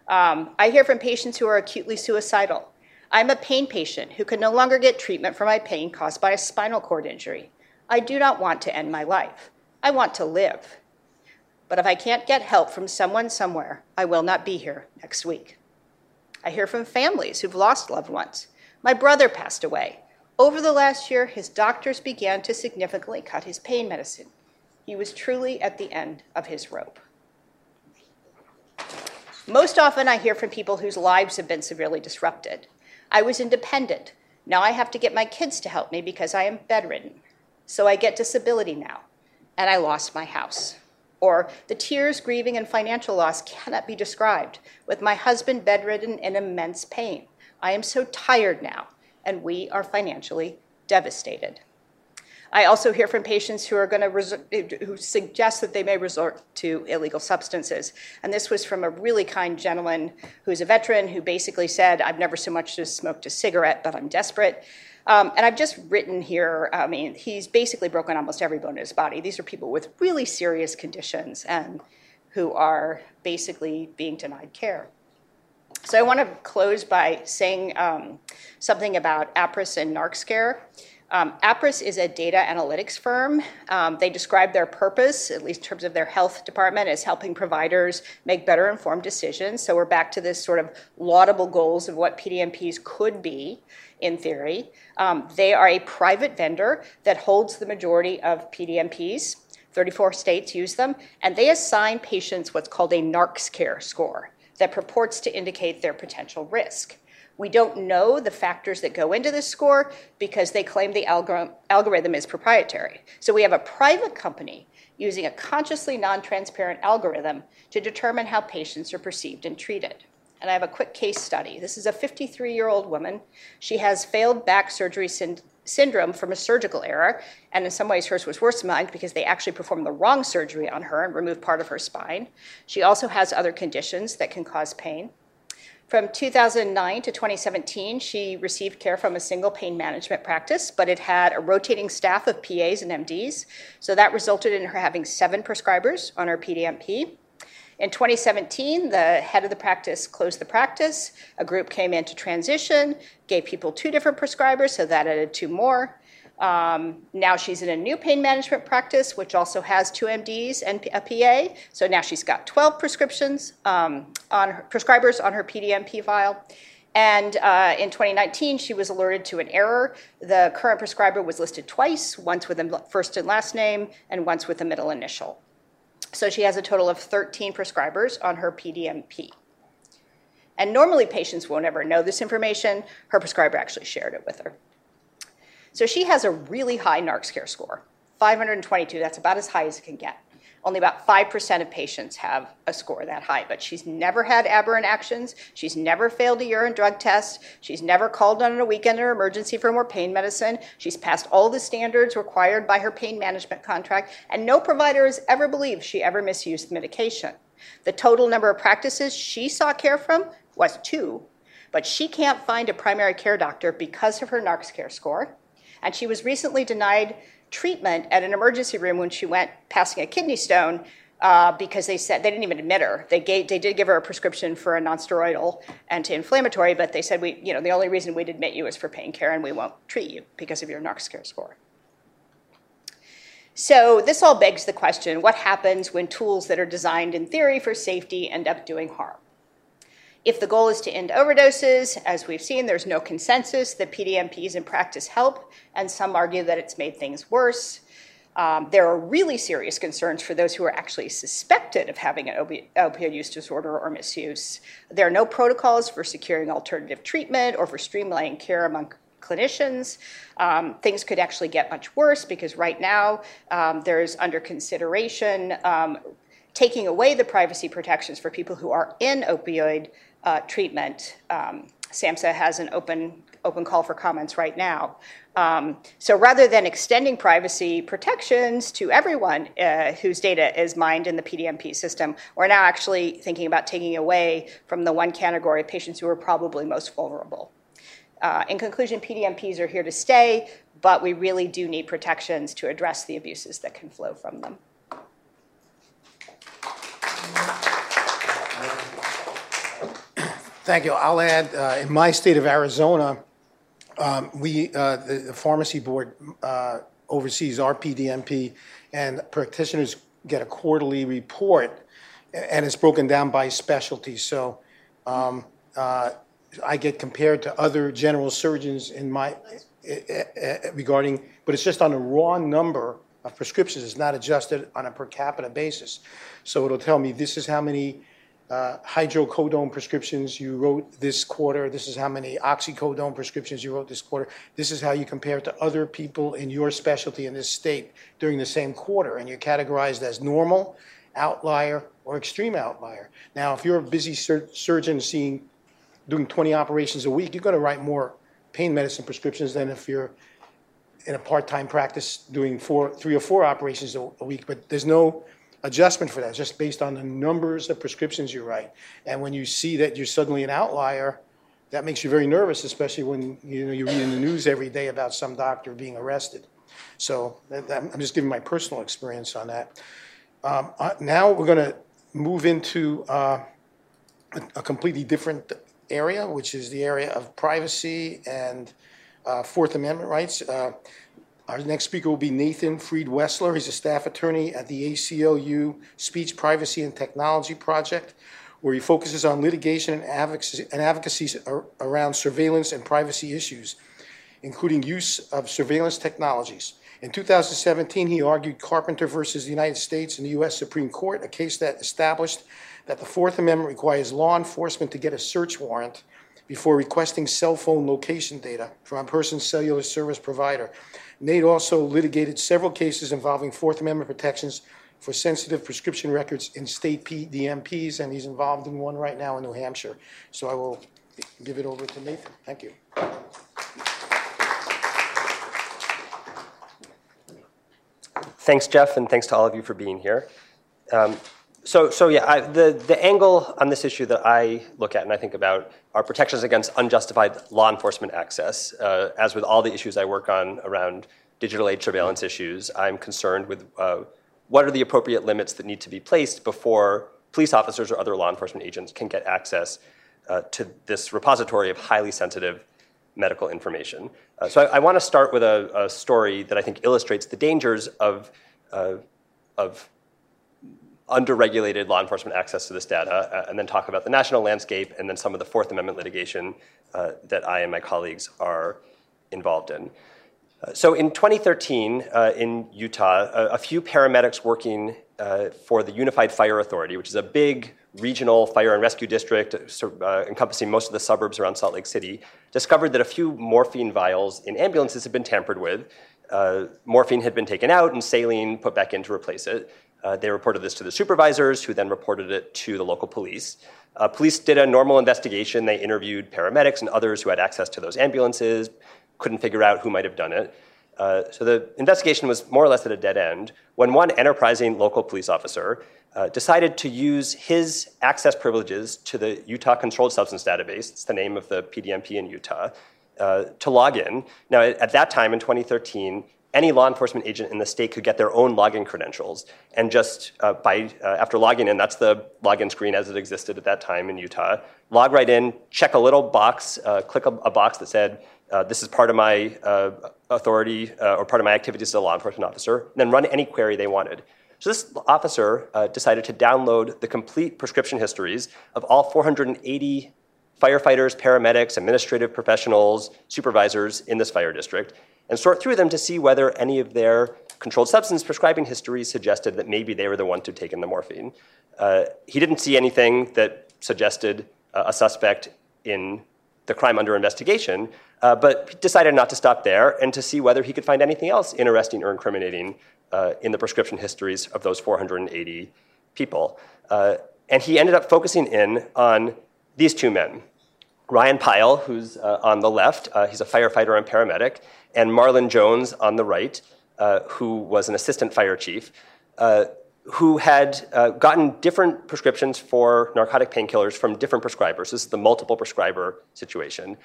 Um, I hear from patients who are acutely suicidal. I'm a pain patient who can no longer get treatment for my pain caused by a spinal cord injury. I do not want to end my life. I want to live. But if I can't get help from someone somewhere, I will not be here next week. I hear from families who've lost loved ones. My brother passed away. Over the last year, his doctors began to significantly cut his pain medicine. He was truly at the end of his rope. Most often, I hear from people whose lives have been severely disrupted. I was independent. Now I have to get my kids to help me because I am bedridden. So I get disability now, and I lost my house. Or the tears, grieving, and financial loss cannot be described. With my husband bedridden in immense pain, I am so tired now, and we are financially devastated. I also hear from patients who are going to who suggest that they may resort to illegal substances. And this was from a really kind gentleman who's a veteran who basically said, "I've never so much as smoked a cigarette, but I'm desperate." Um, and I've just written here, I mean, he's basically broken almost every bone in his body. These are people with really serious conditions and who are basically being denied care. So I want to close by saying um, something about Appriss and NarxCare. Um, Appriss is a data analytics firm. Um, they describe their purpose, at least in terms of their health department, as helping providers make better informed decisions. So we're back to this sort of laudable goals of what PDMPs could be in theory. Um, they are a private vendor that holds the majority of PDMPs. 34 states use them, and they assign patients what's called a NarxCare score that purports to indicate their potential risk. We don't know the factors that go into this score because they claim the algorithm is proprietary. So we have a private company using a consciously non transparent algorithm to determine how patients are perceived and treated. And I have a quick case study. This is a 53 year old woman. She has failed back surgery syndrome from a surgical error, and in some ways hers was worse than mine because they actually performed the wrong surgery on her and removed part of her spine. She also has other conditions that can cause pain. From 2009 to 2017, she received care from a single pain management practice, but it had a rotating staff of PAs and MDs. So that resulted in her having seven prescribers on her PDMP. In 2017, the head of the practice closed the practice. A group came in to transition, gave people two different prescribers, so that added two more. Um, now she's in a new pain management practice, which also has two MDs and a PA. So now she's got 12 prescriptions um, on her, prescribers on her PDMP file. And uh, in 2019, she was alerted to an error. The current prescriber was listed twice, once with a first and last name, and once with a middle initial. So she has a total of 13 prescribers on her PDMP. And normally, patients won't ever know this information. Her prescriber actually shared it with her. So she has a really high NarxCare score, 522. That's about as high as it can get. Only about 5% of patients have a score that high, but she's never had aberrant actions. She's never failed a urine drug test. She's never called on a weekend or emergency for more pain medicine. She's passed all the standards required by her pain management contract, and no provider has ever believed she ever misused the medication. The total number of practices she saw care from was two, but she can't find a primary care doctor because of her NarxCare score and she was recently denied treatment at an emergency room when she went passing a kidney stone uh, because they said they didn't even admit her. They gave, they did give her a prescription for a nonsteroidal anti-inflammatory, but they said we, you know, the only reason we'd admit you is for pain care, and we won't treat you because of your NarxCare score. So this all begs the question: What happens when tools that are designed in theory for safety end up doing harm? If the goal is to end overdoses, as we've seen, there's no consensus that PDMPs in practice help, and some argue that it's made things worse. Um, there are really serious concerns for those who are actually suspected of having an opi- opioid use disorder or misuse. There are no protocols for securing alternative treatment or for streamlining care among clinicians. Um, things could actually get much worse because right now um, there's under consideration um, taking away the privacy protections for people who are in opioid uh, treatment. Um, SAMHSA has an open open call for comments right now. Um, so rather than extending privacy protections to everyone uh, whose data is mined in the PDMP system, we're now actually thinking about taking away from the one category of patients who are probably most vulnerable. Uh, in conclusion, PDMPs are here to stay, but we really do need protections to address the abuses that can flow from them. Thank you. I'll add, uh, in my state of Arizona, um, we, uh, the the pharmacy board uh, oversees our PDMP, and practitioners get a quarterly report, and it's broken down by specialty. So um, uh, I get compared to other general surgeons in my, regarding, but it's just on a raw number of prescriptions. is not adjusted on a per capita basis. So it'll tell me, this is how many uh, hydrocodone prescriptions you wrote this quarter, this is how many oxycodone prescriptions you wrote this quarter, this is how you compare to other people in your specialty in this state during the same quarter, and you're categorized as normal, outlier, or extreme outlier. Now, if you're a busy sur- surgeon seeing, doing 20 operations a week, you're going to write more pain medicine prescriptions than if you're in a part-time practice doing four, three or four operations a, a week, but there's no adjustment for that, it's just based on the numbers of prescriptions you write. And when you see that you're suddenly an outlier, that makes you very nervous, especially when, you know, you read in the news every day about some doctor being arrested. So that- that- I'm just giving my personal experience on that. Um, uh, Now, we're going to move into uh, a a completely different area, which is the area of privacy and uh, Fourth Amendment rights. Uh, Our next speaker will be Nathan Freed Wessler. He's a staff attorney at the ACLU Speech Privacy and Technology Project, where he focuses on litigation and advocacy, and advocacy ar- around surveillance and privacy issues, including use of surveillance technologies. In 2017, he argued Carpenter versus the United States in the U.S. Supreme Court, a case that established that the Fourth Amendment requires law enforcement to get a search warrant before requesting cell phone location data from a person's cellular service provider. Nate also litigated several cases involving Fourth Amendment protections for sensitive prescription records in state PDMPs, and he's involved in one right now in New Hampshire. So I will give it over to Nathan. Thank you. Thanks, Jeff, and thanks to all of you for being here. Um, so, so yeah, I, the, the angle on this issue that I look at and I think about are protections against unjustified law enforcement access. Uh, as with all the issues I work on around digital age surveillance issues, I'm concerned with uh, what are the appropriate limits that need to be placed before police officers or other law enforcement agents can get access uh, to this repository of highly sensitive medical information. Uh, so I, I want to start with a, a, story that I think illustrates the dangers of, uh, of underregulated law enforcement access to this data, uh, and then talk about the national landscape and then some of the Fourth Amendment litigation uh, that I and my colleagues are involved in. Uh, so in 2013, uh, in Utah, a, a, few paramedics working for the Unified Fire Authority, which is a big regional fire and rescue district uh, encompassing most of the suburbs around Salt Lake City, discovered that a few morphine vials in ambulances had been tampered with. Uh, morphine had been taken out and saline put back in to replace it. Uh, they reported this to the supervisors, who then reported it to the local police. Uh, police did a normal investigation. They interviewed paramedics and others who had access to those ambulances, couldn't figure out who might have done it. Uh, so the investigation was more or less at a dead end when one enterprising local police officer uh, decided to use his access privileges to the Utah Controlled Substance Database, it's the name of the PDMP in Utah, uh, to log in. Now, at that time in 2013, any law enforcement agent in the state could get their own login credentials. And just uh, by, uh, after logging in, that's the login screen as it existed at that time in Utah, log right in, check a little box, uh, click a, a, box that said, uh, this is part of my authority or part of my activities as a law enforcement officer, and then run any query they wanted. So this officer uh, decided to download the complete prescription histories of all 480 firefighters, paramedics, administrative professionals, supervisors in this fire district, and sort through them to see whether any of their controlled substance prescribing histories suggested that maybe they were the ones who'd taken the morphine. Uh, he didn't see anything that suggested uh, a suspect in the crime under investigation, uh, but decided not to stop there and to see whether he could find anything else interesting or incriminating uh, in the prescription histories of those 480 people. Uh, and he ended up focusing in on these two men Ryan Pyle, who's uh, on the left, he's a firefighter and paramedic, and Marlon Jones on the right, uh, who was an assistant fire chief, uh, who had uh, gotten different prescriptions for narcotic painkillers from different prescribers. This is the multiple prescriber situation.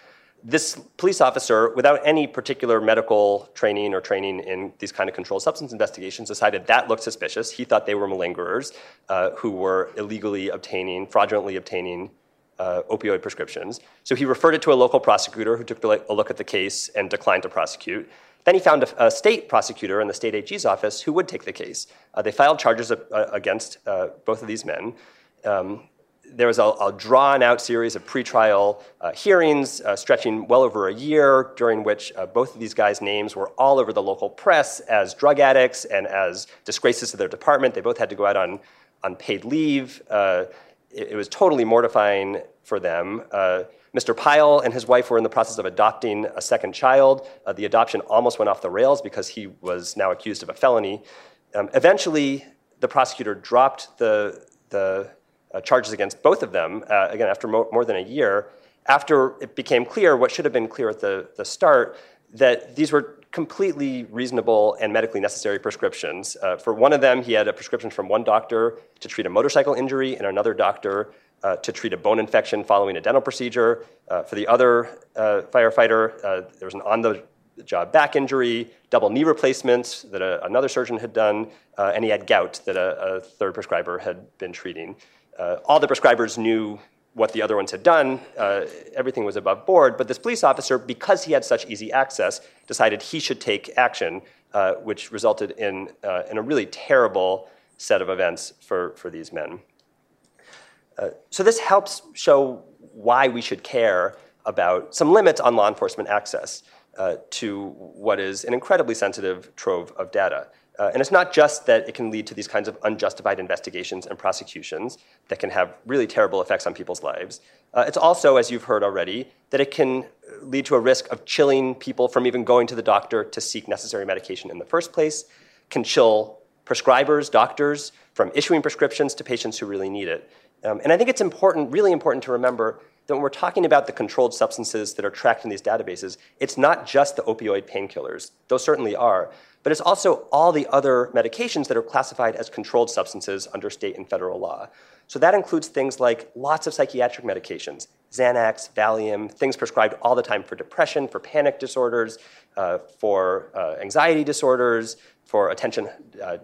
This police officer, without any particular medical training or training in these kind of controlled substance investigations, decided that looked suspicious. He thought they were malingerers uh, who were illegally obtaining, fraudulently obtaining uh, opioid prescriptions. So he referred it to a local prosecutor who took a look at the case and declined to prosecute. Then he found a, a state prosecutor in the state AG's office who would take the case. Uh, they filed charges uh, against uh, both of these men. Um, there was a, a, drawn out series of pretrial uh, hearings uh, stretching well over a year, during which uh, both of these guys' names were all over the local press as drug addicts and as disgraces to their department. They both had to go out on, on paid leave. It, it was totally mortifying for them. Uh, Mr. Pyle and his wife were in the process of adopting a second child. Uh, the adoption almost went off the rails because he was now accused of a felony. Um, eventually, the prosecutor dropped the, the uh, charges against both of them, uh, again, after mo- more than a year, after it became clear what should have been clear at the, the start that these were completely reasonable and medically necessary prescriptions. Uh, for one of them, he had a prescription from one doctor to treat a motorcycle injury and another doctor uh, to treat a bone infection following a dental procedure. Uh, for the other uh, firefighter, uh, there was an on the job back injury, double knee replacements that a, another surgeon had done, uh, and he had gout that a, a, third prescriber had been treating. all the prescribers knew what the other ones had done. Uh, everything was above board. But this police officer, because he had such easy access, decided he should take action, uh, which resulted in, uh, in a really terrible set of events for, for these men. Uh, so this helps show why we should care about some limits on law enforcement access uh, to what is an incredibly sensitive trove of data. Uh, and it's not just that it can lead to these kinds of unjustified investigations and prosecutions that can have really terrible effects on people's lives. Uh, it's also, as you've heard already, that it can lead to a risk of chilling people from even going to the doctor to seek necessary medication in the first place, can chill prescribers, doctors, from issuing prescriptions to patients who really need it. Um, and I think it's important, really important to remember that when we're talking about the controlled substances that are tracked in these databases, it's not just the opioid painkillers. Those certainly are but it's also all the other medications that are classified as controlled substances under state and federal law. So that includes things like lots of psychiatric medications, Xanax, Valium, things prescribed all the time for depression, for panic disorders, uh, for uh, anxiety disorders, for attention uh,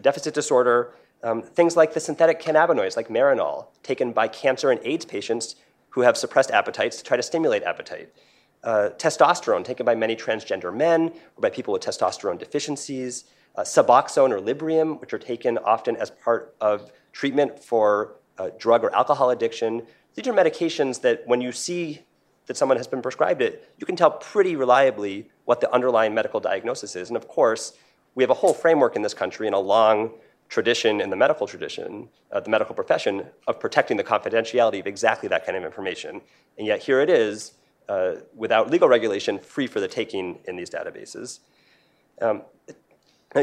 deficit disorder, um, things like the synthetic cannabinoids like Marinol, taken by cancer and AIDS patients who have suppressed appetites to try to stimulate appetite uh, testosterone taken by many transgender men or by people with testosterone deficiencies, uh, Suboxone or Librium, which are taken often as part of treatment for uh, drug or alcohol addiction. These are medications that when you see that someone has been prescribed it, you can tell pretty reliably what the underlying medical diagnosis is. And of course, we have a whole framework in this country and a long tradition in the medical tradition, uh, the medical profession, of protecting the confidentiality of exactly that kind of information. And yet here it is uh, without legal regulation, free for the taking in these databases. Um,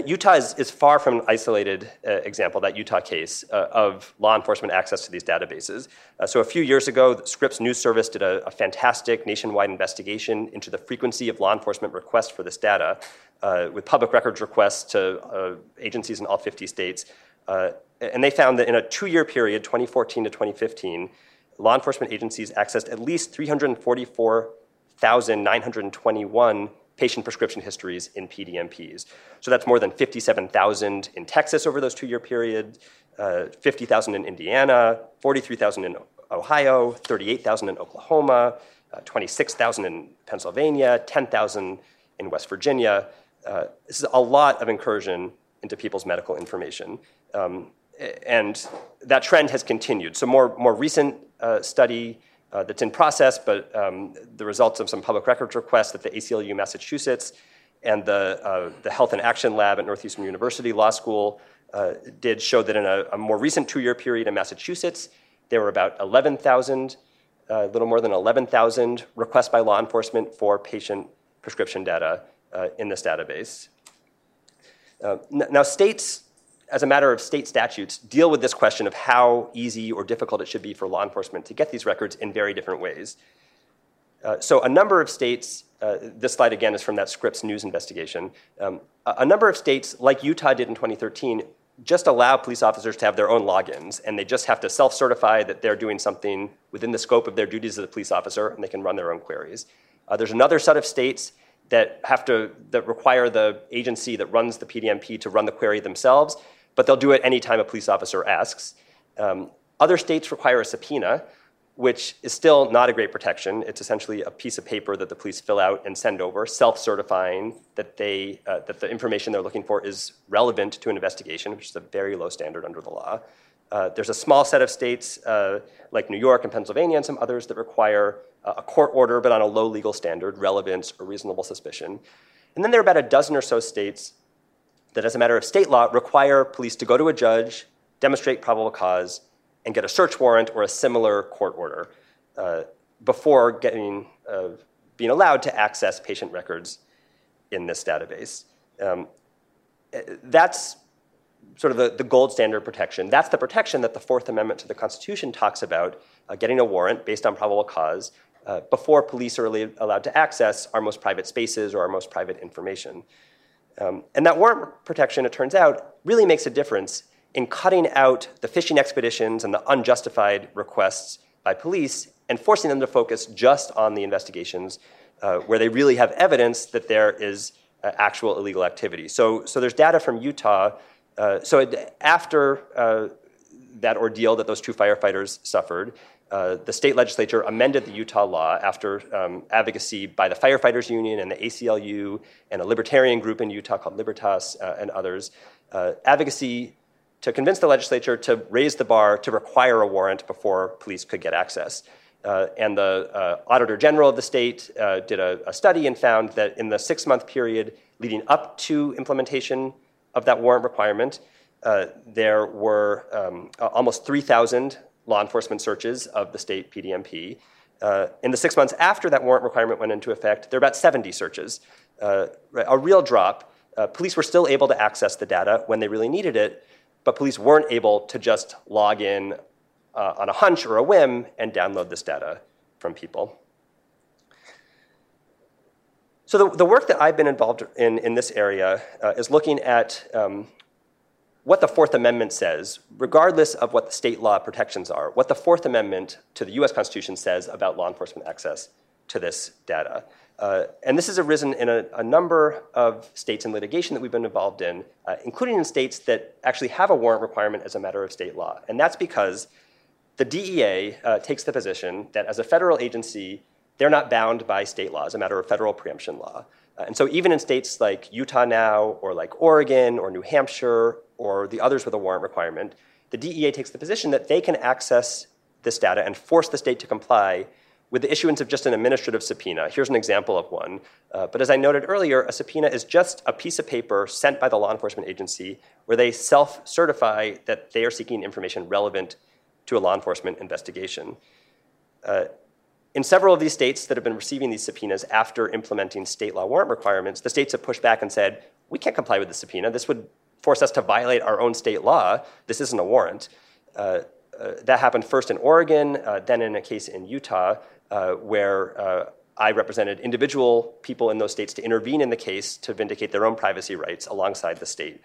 Utah is, is, far from an isolated uh, example, that Utah case, uh, of law enforcement access to these databases. Uh, so, a few years ago, Scripps News Service did a, a, fantastic nationwide investigation into the frequency of law enforcement requests for this data, uh, with public records requests to uh, agencies in all 50 states. Uh, and they found that in a two year period, 2014 to 2015, law enforcement agencies accessed at least 344,921 patient prescription histories in PDMPs. So that's more than 57,000 in Texas over those two year period, uh, 50,000 in Indiana, 43,000 in Ohio, 38,000 in Oklahoma, uh, 26,000 in Pennsylvania, 10,000 in West Virginia. Uh, this is a lot of incursion into people's medical information. Um, and that trend has continued. So more, more recent uh, study uh, that's in process, but um, the results of some public records requests that the ACLU Massachusetts and the, uh, the Health and Action Lab at Northeastern University Law School uh, did show that in a, a more recent two year period in Massachusetts, there were about 11,000, a uh, little more than 11,000 requests by law enforcement for patient prescription data uh, in this database. Uh, now, states, as a matter of state statutes, deal with this question of how easy or difficult it should be for law enforcement to get these records in very different ways. Uh, so, a number of states, uh, this slide again is from that Scripps News investigation. Um, a, a number of states, like Utah did in 2013, just allow police officers to have their own logins, and they just have to self certify that they're doing something within the scope of their duties as a police officer, and they can run their own queries. Uh, there's another set of states that have to that require the agency that runs the PDMP to run the query themselves, but they'll do it anytime a police officer asks. Um, other states require a subpoena, which is still not a great protection. It's essentially a piece of paper that the police fill out and send over, self-certifying that they uh, that the information they're looking for is relevant to an investigation, which is a very low standard under the law. Uh, there's a small set of states uh, like New York and Pennsylvania and some others that require a court order, but on a low legal standard, relevance or reasonable suspicion. And then there are about a dozen or so states that, as a matter of state law, require police to go to a judge, demonstrate probable cause, and get a search warrant or a similar court order uh, before getting, uh, being allowed to access patient records in this database. Um, that's sort of the, the gold standard protection. That's the protection that the Fourth Amendment to the Constitution talks about uh, getting a warrant based on probable cause uh, before police are really allowed to access our most private spaces or our most private information. Um, and that warrant protection, it turns out, really makes a difference in cutting out the fishing expeditions and the unjustified requests by police and forcing them to focus just on the investigations uh, where they really have evidence that there is uh, actual illegal activity. So, so there's data from Utah. Uh, so it, after uh, that ordeal that those two firefighters suffered, uh, the state legislature amended the Utah law after um, advocacy by the Firefighters Union and the ACLU and a libertarian group in Utah called Libertas uh, and others. advocacy to convince the legislature to raise the bar to require a warrant before police could get access. Uh, and the uh, Auditor General of the state uh, did a, a, study and found that in the six month period leading up to implementation of that warrant requirement, uh, there were um, almost 3,000 law enforcement searches of the state PDMP. Uh, in the six months after that warrant requirement went into effect, there were about 70 searches, uh, a real drop. police were still able to access the data when they really needed it, but police weren't able to just log in uh, on a hunch or a whim and download this data from people. So, the, the work that I've been involved in in this area uh, is looking at um, what the Fourth Amendment says, regardless of what the state law protections are, what the Fourth Amendment to the US Constitution says about law enforcement access to this data. Uh, and this has arisen in a, a, number of states in litigation that we've been involved in, uh, including in states that actually have a warrant requirement as a matter of state law. And that's because the DEA uh, takes the position that as a federal agency, they're not bound by state law as a matter of federal preemption law. Uh, and so even in states like Utah now, or like Oregon, or New Hampshire, or the others with a warrant requirement, the DEA takes the position that they can access this data and force the state to comply with the issuance of just an administrative subpoena. Here's an example of one. Uh, but as I noted earlier, a subpoena is just a piece of paper sent by the law enforcement agency where they self certify that they are seeking information relevant to a law enforcement investigation. Uh, in several of these states that have been receiving these subpoenas after implementing state law warrant requirements, the states have pushed back and said, we can't comply with the subpoena. This would force us to violate our own state law. This isn't a warrant. Uh, uh, that happened first in Oregon, uh, then in a case in Utah, uh, where uh, I represented individual people in those states to intervene in the case to vindicate their own privacy rights alongside the state.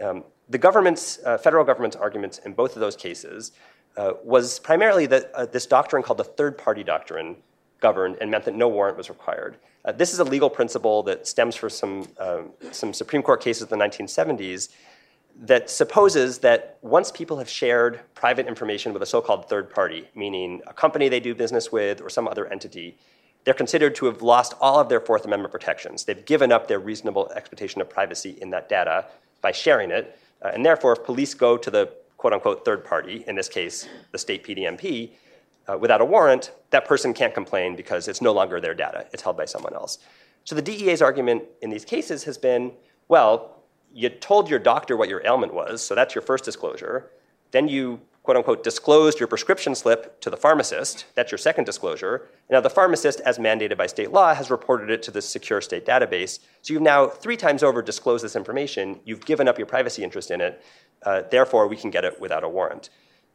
Um, the government's, uh, federal government's arguments in both of those cases uh, was primarily that uh, this doctrine called the third party doctrine governed and meant that no warrant was required. Uh, this is a legal principle that stems from some, um, some Supreme Court cases in the 1970s that supposes that once people have shared private information with a so called third party, meaning a company they do business with or some other entity, they're considered to have lost all of their Fourth Amendment protections. They've given up their reasonable expectation of privacy in that data by sharing it. Uh, and therefore, if police go to the quote unquote third party, in this case, the state PDMP, uh, without a warrant, that person can't complain because it's no longer their data. It's held by someone else. So the DEA's argument in these cases has been well, you told your doctor what your ailment was, so that's your first disclosure. Then you quote unquote disclosed your prescription slip to the pharmacist. That's your second disclosure. Now, the pharmacist, as mandated by state law, has reported it to the secure state database. So you've now three times over disclosed this information. You've given up your privacy interest in it. Uh, therefore, we can get it without a warrant.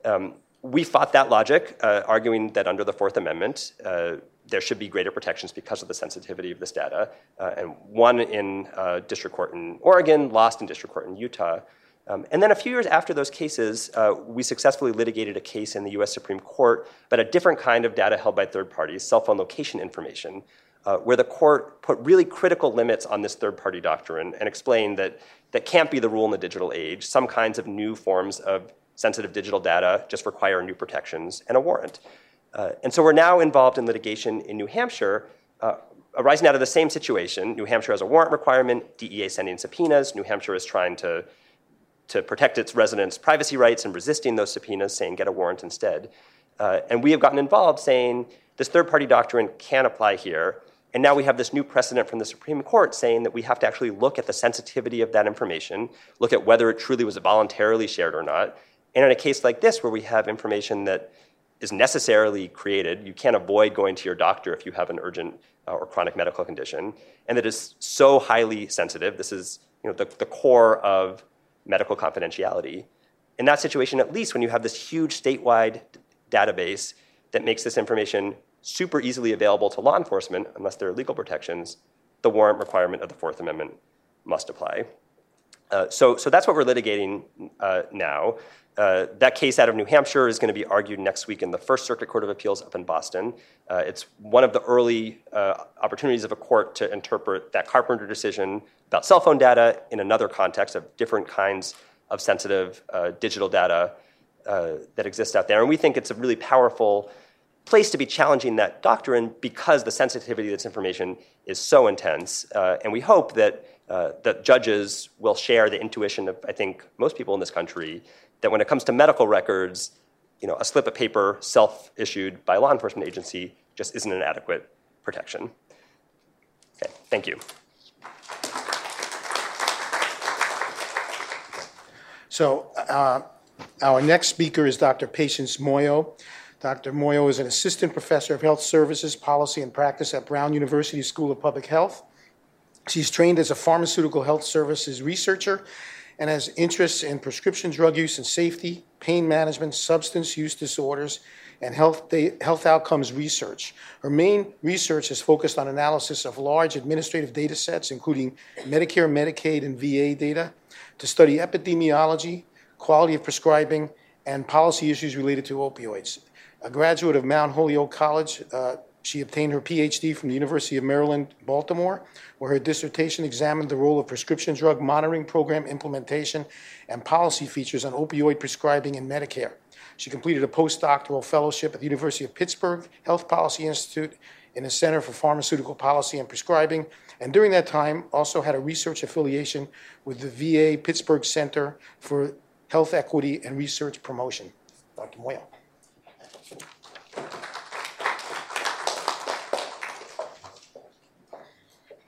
Um, we fought that logic, uh, arguing that under the Fourth Amendment, uh, there should be greater protections because of the sensitivity of this data. Uh, and one in uh, district court in Oregon, lost in district court in Utah. Um, and then a few years after those cases, uh, we successfully litigated a case in the US Supreme Court about a different kind of data held by third parties, cell phone location information, uh, where the court put really critical limits on this third party doctrine and explained that that can't be the rule in the digital age. Some kinds of new forms of sensitive digital data just require new protections and a warrant. Uh, and so we're now involved in litigation in New Hampshire uh, arising out of the same situation. New Hampshire has a warrant requirement, DEA sending subpoenas. New Hampshire is trying to, to protect its residents' privacy rights and resisting those subpoenas, saying get a warrant instead. Uh, and we have gotten involved saying this third party doctrine can apply here. And now we have this new precedent from the Supreme Court saying that we have to actually look at the sensitivity of that information, look at whether it truly was voluntarily shared or not. And in a case like this, where we have information that is necessarily created. You can't avoid going to your doctor if you have an urgent uh, or chronic medical condition, and that is so highly sensitive. This is you know, the, the core of medical confidentiality. In that situation, at least when you have this huge statewide database that makes this information super easily available to law enforcement, unless there are legal protections, the warrant requirement of the Fourth Amendment must apply. Uh, so, so that's what we're litigating uh, now. Uh, that case out of New Hampshire is going to be argued next week in the First Circuit Court of Appeals up in Boston. Uh, it's one of the early uh, opportunities of a court to interpret that Carpenter decision about cell phone data in another context of different kinds of sensitive uh, digital data that exists out there. And we think it's a really powerful place to be challenging that doctrine because the sensitivity of this information is so intense. and we hope that, that judges will share the intuition of, I think, most people in this country that when it comes to medical records, you know, a slip of paper self-issued by a law enforcement agency just isn't an adequate protection. Okay, thank you. So uh, our next speaker is Dr. Patience Moyo. Dr. Moyo is an assistant professor of health services, policy, and practice at Brown University School of Public Health. She's trained as a pharmaceutical health services researcher and has interests in prescription drug use and safety, pain management, substance use disorders, and health, health outcomes research. Her main research is focused on analysis of large administrative data sets, including Medicare, Medicaid, and VA data, to study epidemiology, quality of prescribing, and policy issues related to opioids. A graduate of Mount Holyoke College, uh, she obtained her PhD from the University of Maryland, Baltimore, where her dissertation examined the role of prescription drug monitoring program implementation and policy features on opioid prescribing in Medicare. She completed a postdoctoral fellowship at the University of Pittsburgh Health Policy Institute in the Center for Pharmaceutical Policy and Prescribing, and during that time also had a research affiliation with the VA Pittsburgh Center for Health Equity and Research Promotion. Dr. Moyo.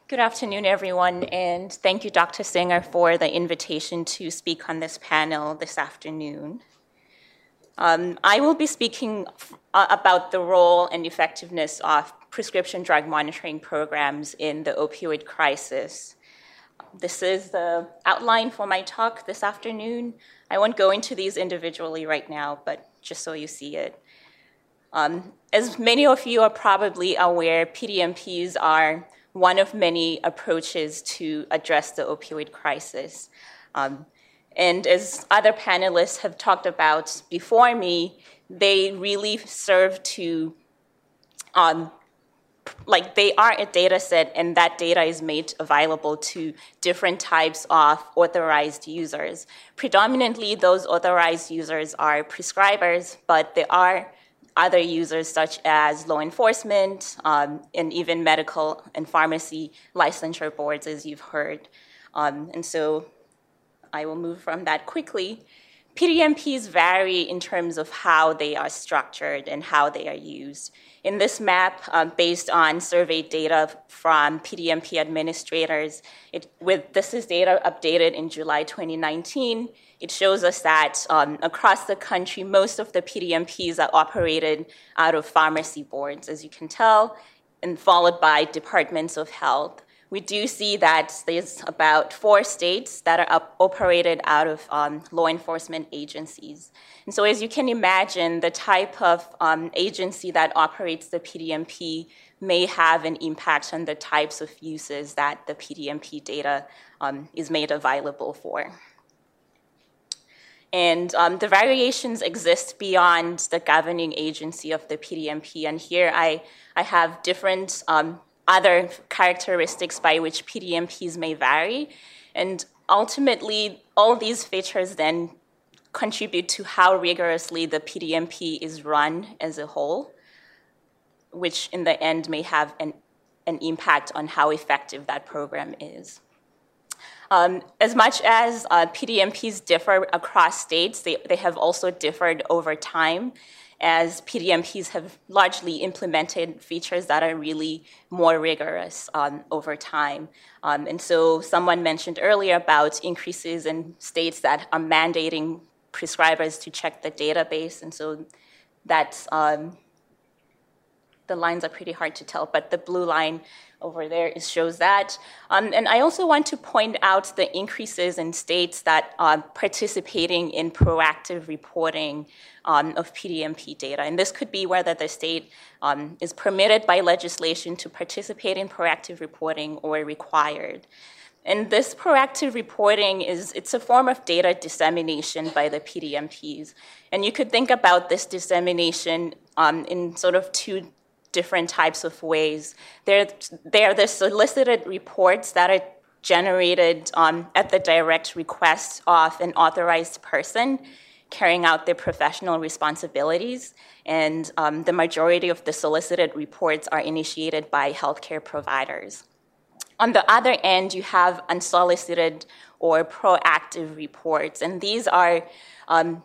Good afternoon, everyone, and thank you, Dr. Singer, for the invitation to speak on this panel this afternoon. Um, I will be speaking about the role and effectiveness of prescription drug monitoring programs in the opioid crisis. This is the outline for my talk this afternoon. I won't go into these individually right now, but just so you see it. Um, as many of you are probably aware, PDMPs are one of many approaches to address the opioid crisis. Um, and as other panelists have talked about before me, they really serve to, um, like, they are a data set, and that data is made available to different types of authorized users. Predominantly, those authorized users are prescribers, but there are other users such as law enforcement um, and even medical and pharmacy licensure boards, as you've heard. Um, and so I will move from that quickly PDMPs vary in terms of how they are structured and how they are used. In this map, um, based on survey data from PDMP administrators, it, with this is data updated in July 2019. It shows us that um, across the country, most of the PDMPs are operated out of pharmacy boards, as you can tell, and followed by departments of health we do see that there's about four states that are up, operated out of um, law enforcement agencies. And so, as you can imagine, the type of um, agency that operates the PDMP may have an impact on the types of uses that the PDMP data um, is made available for. And um, the variations exist beyond the governing agency of the PDMP. And here I, I have different um, other characteristics by which PDMPs may vary. And ultimately, all these features then contribute to how rigorously the PDMP is run as a whole, which in the end may have an, an impact on how effective that program is. Um, as much as uh, PDMPs differ across states, they, they have also differed over time as PDMPs have largely implemented features that are really more rigorous um, over time. Um, and so, someone mentioned earlier about increases in states that are mandating prescribers to check the database, and so that's um, the lines are pretty hard to tell, but the blue line over there shows that. Um, and I also want to point out the increases in states that are participating in proactive reporting um, of PDMP data. And this could be whether the state um, is permitted by legislation to participate in proactive reporting or required. And this proactive reporting is it's a form of data dissemination by the PDMPs. And you could think about this dissemination um, in sort of two different types of ways. There are the solicited reports that are generated um, at the direct request of an authorized person carrying out their professional responsibilities. And um, the majority of the solicited reports are initiated by healthcare providers. On the other end, you have unsolicited or proactive reports, and these are um,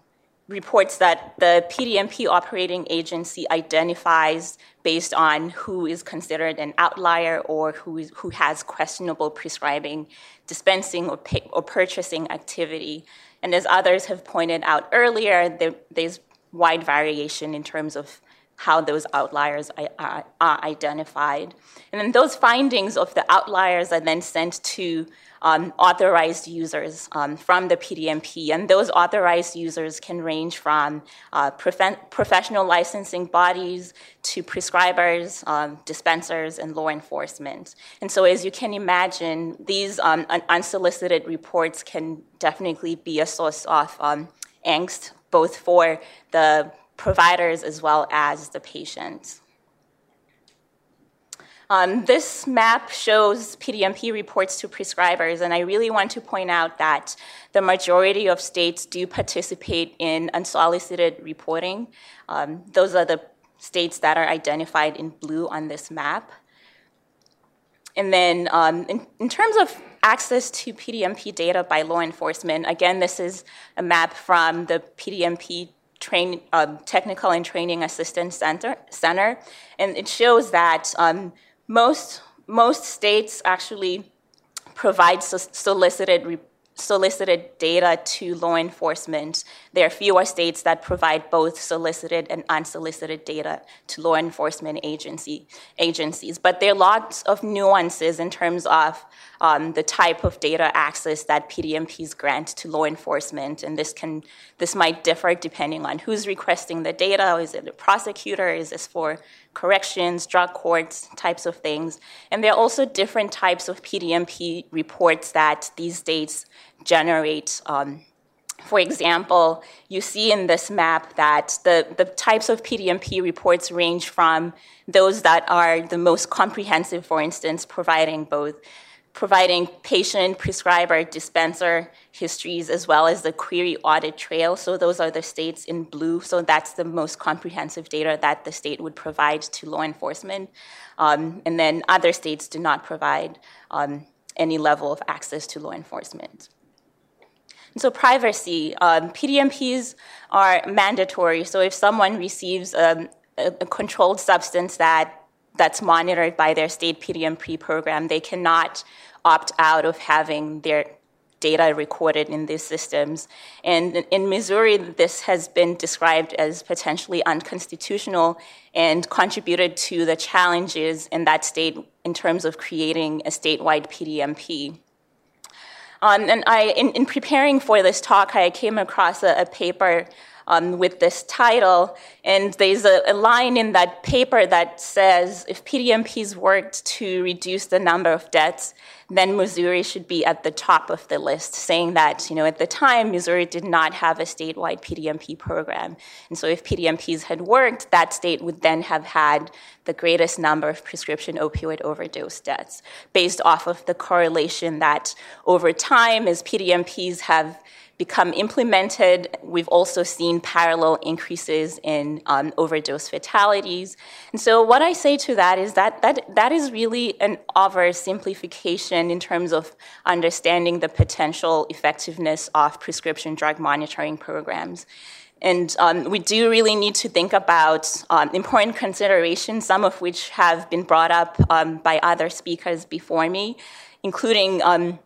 reports that the PDMP operating agency identifies based on who is considered an outlier or who, is, who has questionable prescribing, dispensing, or, pay, or purchasing activity. And as others have pointed out earlier, there, there's wide variation in terms of how those outliers are, identified. And then those findings of the outliers are then sent to um, authorized users um, from the PDMP. And those authorized users can range from uh, prof- professional licensing bodies to prescribers, um, dispensers, and law enforcement. And so, as you can imagine, these um, un- unsolicited reports can definitely be a source of um, angst, both for the providers as well as the patient. Um, this map shows PDMP reports to prescribers, and I really want to point out that the majority of states do participate in unsolicited reporting. Um, those are the states that are identified in blue on this map. And then, um, in, in terms of access to PDMP data by law enforcement, again, this is a map from the PDMP train, um, Technical and Training Assistance Center, Center, and it shows that um, most, most states actually provide solicited, solicited data to law enforcement. There are fewer states that provide both solicited and unsolicited data to law enforcement agency, agencies. But there are lots of nuances in terms of um, the type of data access that PDMPs grant to law enforcement, and this can this might differ depending on who's requesting the data. Is it a prosecutor? Is this for corrections, drug courts, types of things? And there are also different types of PDMP reports that these states generate. Um, for example, you see in this map that the, the types of PDMP reports range from those that are the most comprehensive, for instance, providing both providing patient, prescriber, dispenser histories, as well as the query audit trail. So those are the states in blue. So that's the most comprehensive data that the state would provide to law enforcement. Um, and then other states do not provide um, any level of access to law enforcement. So privacy, um, PDMPs are mandatory. So if someone receives um, a, a controlled substance that that's monitored by their state PDMP program, they cannot opt out of having their data recorded in these systems. And in Missouri, this has been described as potentially unconstitutional and contributed to the challenges in that state in terms of creating a statewide PDMP. Um, and I, in, in, preparing for this talk, I came across a, a paper um, with this title. And there's a, a, line in that paper that says if PDMPs worked to reduce the number of deaths, then Missouri should be at the top of the list, saying that, you know, at the time, Missouri did not have a statewide PDMP program. And so if PDMPs had worked, that state would then have had the greatest number of prescription opioid overdose deaths, based off of the correlation that over time, as PDMPs have become implemented. We've also seen parallel increases in um, overdose fatalities. And so, what I say to that is that that, that is really an oversimplification in terms of understanding the potential effectiveness of prescription drug monitoring programs. And um, we do really need to think about um, important considerations, some of which have been brought up um, by other speakers before me, including um,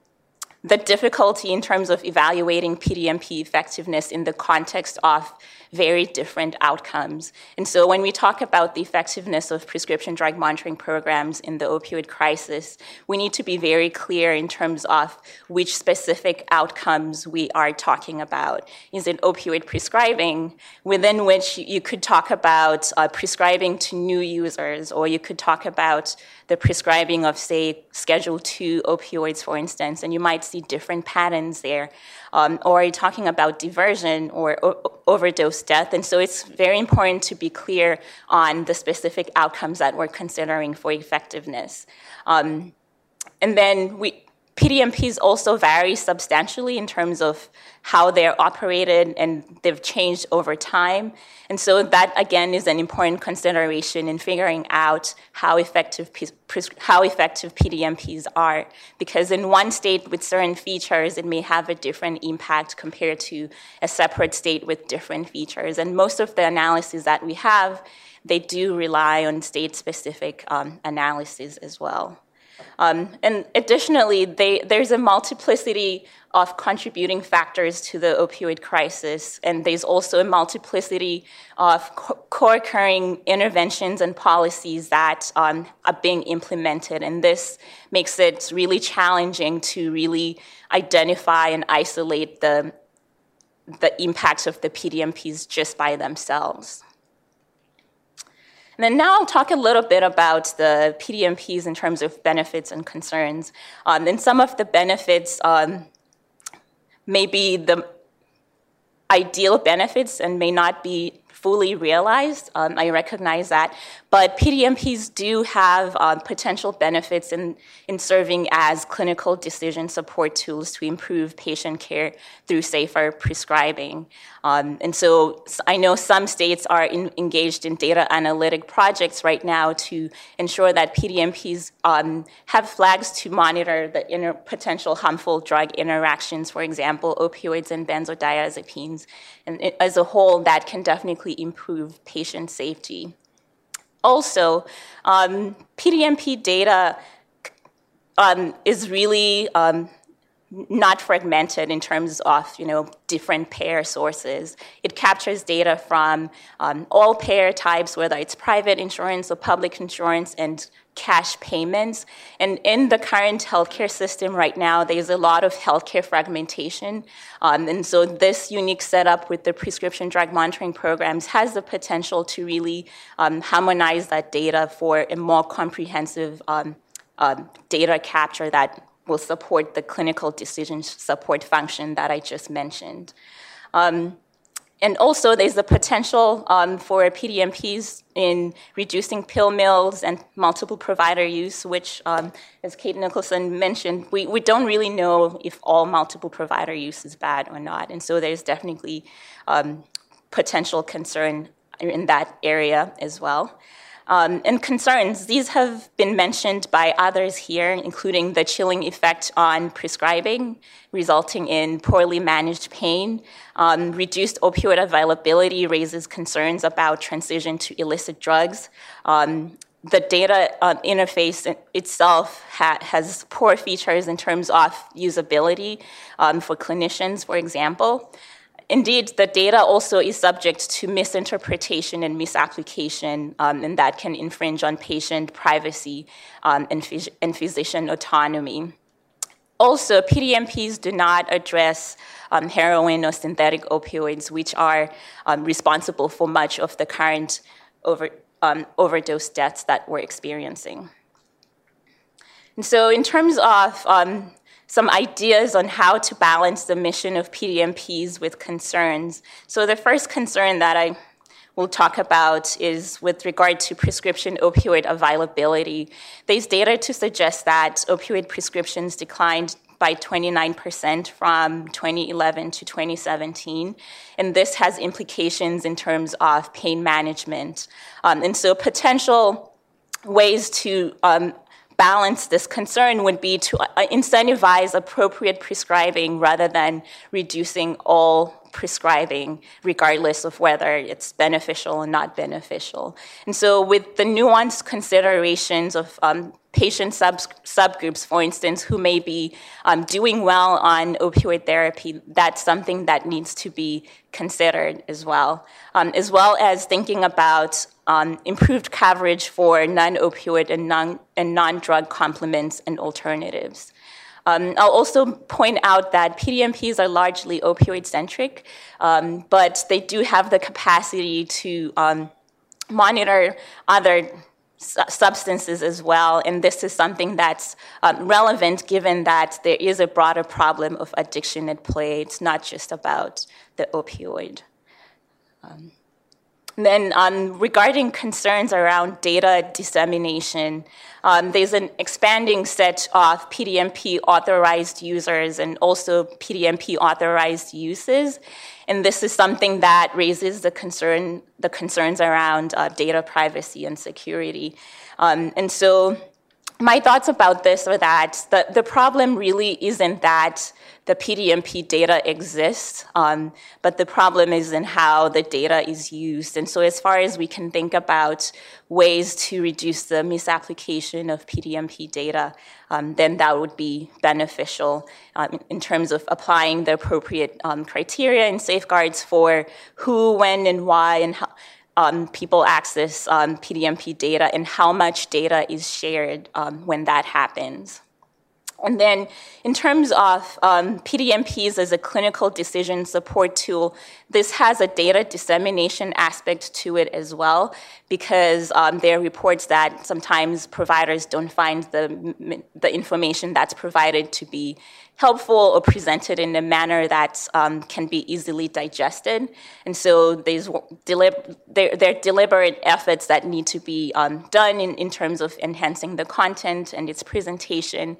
the difficulty in terms of evaluating PDMP effectiveness in the context of very different outcomes. And so when we talk about the effectiveness of prescription drug monitoring programs in the opioid crisis, we need to be very clear in terms of which specific outcomes we are talking about. Is it opioid prescribing, within which you could talk about uh, prescribing to new users, or you could talk about the prescribing of, say, Schedule II opioids, for instance, and you might see different patterns there. Um, or are you talking about diversion or o- overdose death? And so it's very important to be clear on the specific outcomes that we're considering for effectiveness. Um, and then we, PDMPs also vary substantially in terms of how they're operated and they've changed over time. And so that again is an important consideration in figuring out how effective how effective PDMPs are because in one state with certain features it may have a different impact compared to a separate state with different features. And most of the analyses that we have they do rely on state specific um, analyses as well. Um, and additionally, they, there's a multiplicity of contributing factors to the opioid crisis, and there's also a multiplicity of co occurring interventions and policies that um, are being implemented. And this makes it really challenging to really identify and isolate the, the impacts of the PDMPs just by themselves. And then now I'll talk a little bit about the PDMPs in terms of benefits and concerns. Um, and some of the benefits um, may be the ideal benefits and may not be fully realized. Um, I recognize that. But PDMPs do have um, potential benefits in, in serving as clinical decision support tools to improve patient care through safer prescribing. Um, and so I know some states are in, engaged in data analytic projects right now to ensure that PDMPs um, have flags to monitor the inter- potential harmful drug interactions, for example, opioids and benzodiazepines. And it, as a whole, that can definitely improve patient safety. Also, um, PDMP data um, is really um, not fragmented in terms of you know different payer sources. It captures data from um, all payer types, whether it's private insurance or public insurance, and cash payments. And in the current healthcare system right now, there's a lot of healthcare fragmentation. Um, and so this unique setup with the prescription drug monitoring programs has the potential to really um, harmonize that data for a more comprehensive uh, data capture that will support the clinical decision support function that I just mentioned. Um, and also, there's the potential um, for PDMPs in reducing pill mills and multiple provider use, which, um, as Kate Nicholson mentioned, we, we don't really know if all multiple provider use is bad or not. And so there's definitely um, potential concern in that area as well. Um, and concerns, these have been mentioned by others here, including the chilling effect on prescribing, resulting in poorly managed pain. Um, reduced opioid availability raises concerns about transition to illicit drugs. Um, the data uh, interface itself ha- has poor features in terms of usability um, for clinicians, for example. Indeed, the data also is subject to misinterpretation and misapplication, um, and that can infringe on patient privacy um, and, phys- and, physician autonomy. Also, PDMPs do not address um, heroin or synthetic opioids, which are um, responsible for much of the current over, um, overdose deaths that we're experiencing. And so, in terms of um, some ideas on how to balance the mission of PDMPs with concerns. So, the first concern that I will talk about is with regard to prescription opioid availability. There's data to suggest that opioid prescriptions declined by 29% from 2011 to 2017. And this has implications in terms of pain management. Um, and so, potential ways to um, balance this concern would be to uh, incentivize appropriate prescribing rather than reducing all prescribing, regardless of whether it's beneficial or not beneficial. And so, with the nuanced considerations of um, patient sub- subgroups, for instance, who may be um, doing well on opioid therapy, that's something that needs to be considered as well, um, as well as thinking about um, improved coverage for non opioid and non and non-drug complements and alternatives. Um, I'll also point out that PDMPs are largely opioid centric, um, but they do have the capacity to um, monitor other su- substances as well. And this is something that's um, relevant given that there is a broader problem of addiction at play. It's not just about the opioid. Um, then, um, regarding concerns around data dissemination, um, there's an expanding set of PDMP authorized users and also PDMP authorized uses. And this is something that raises the concern, the concerns around uh, data privacy and security. Um, and so my thoughts about this are that the, the problem really isn't that the PDMP data exists, um, but the problem is in how the data is used. And so, as far as we can think about ways to reduce the misapplication of PDMP data, um, then that would be beneficial um, in terms of applying the appropriate um, criteria and safeguards for who, when, and why, and how um, people access um, PDMP data and how much data is shared um, when that happens. And then, in terms of um, PDMPs as a clinical decision support tool, this has a data dissemination aspect to it as well, because um, there are reports that sometimes providers don't find the, the information that's provided to be helpful or presented in a manner that um, can be easily digested. And so there's delib- there, there are deliberate efforts that need to be um, done in, in terms of enhancing the content and its presentation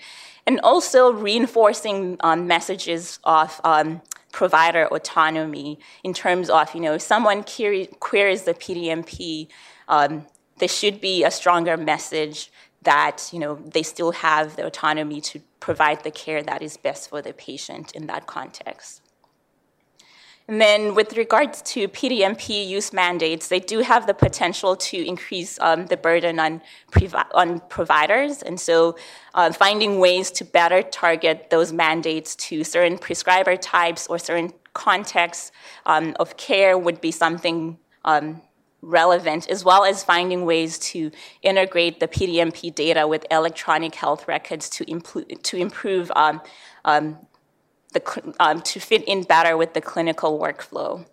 and also reinforcing um, messages of um, provider autonomy in terms of, you know, if someone query, queries the PDMP, um, there should be a stronger message that, you know, they still have the autonomy to provide the care that is best for the patient in that context. And then, with regards to PDMP use mandates, they do have the potential to increase um, the burden on, on providers. And so, uh, finding ways to better target those mandates to certain prescriber types or certain contexts um, of care would be something um, relevant, as well as finding ways to integrate the PDMP data with electronic health records to, impl- to improve um, um, the, um, to fit in better with the clinical workflow.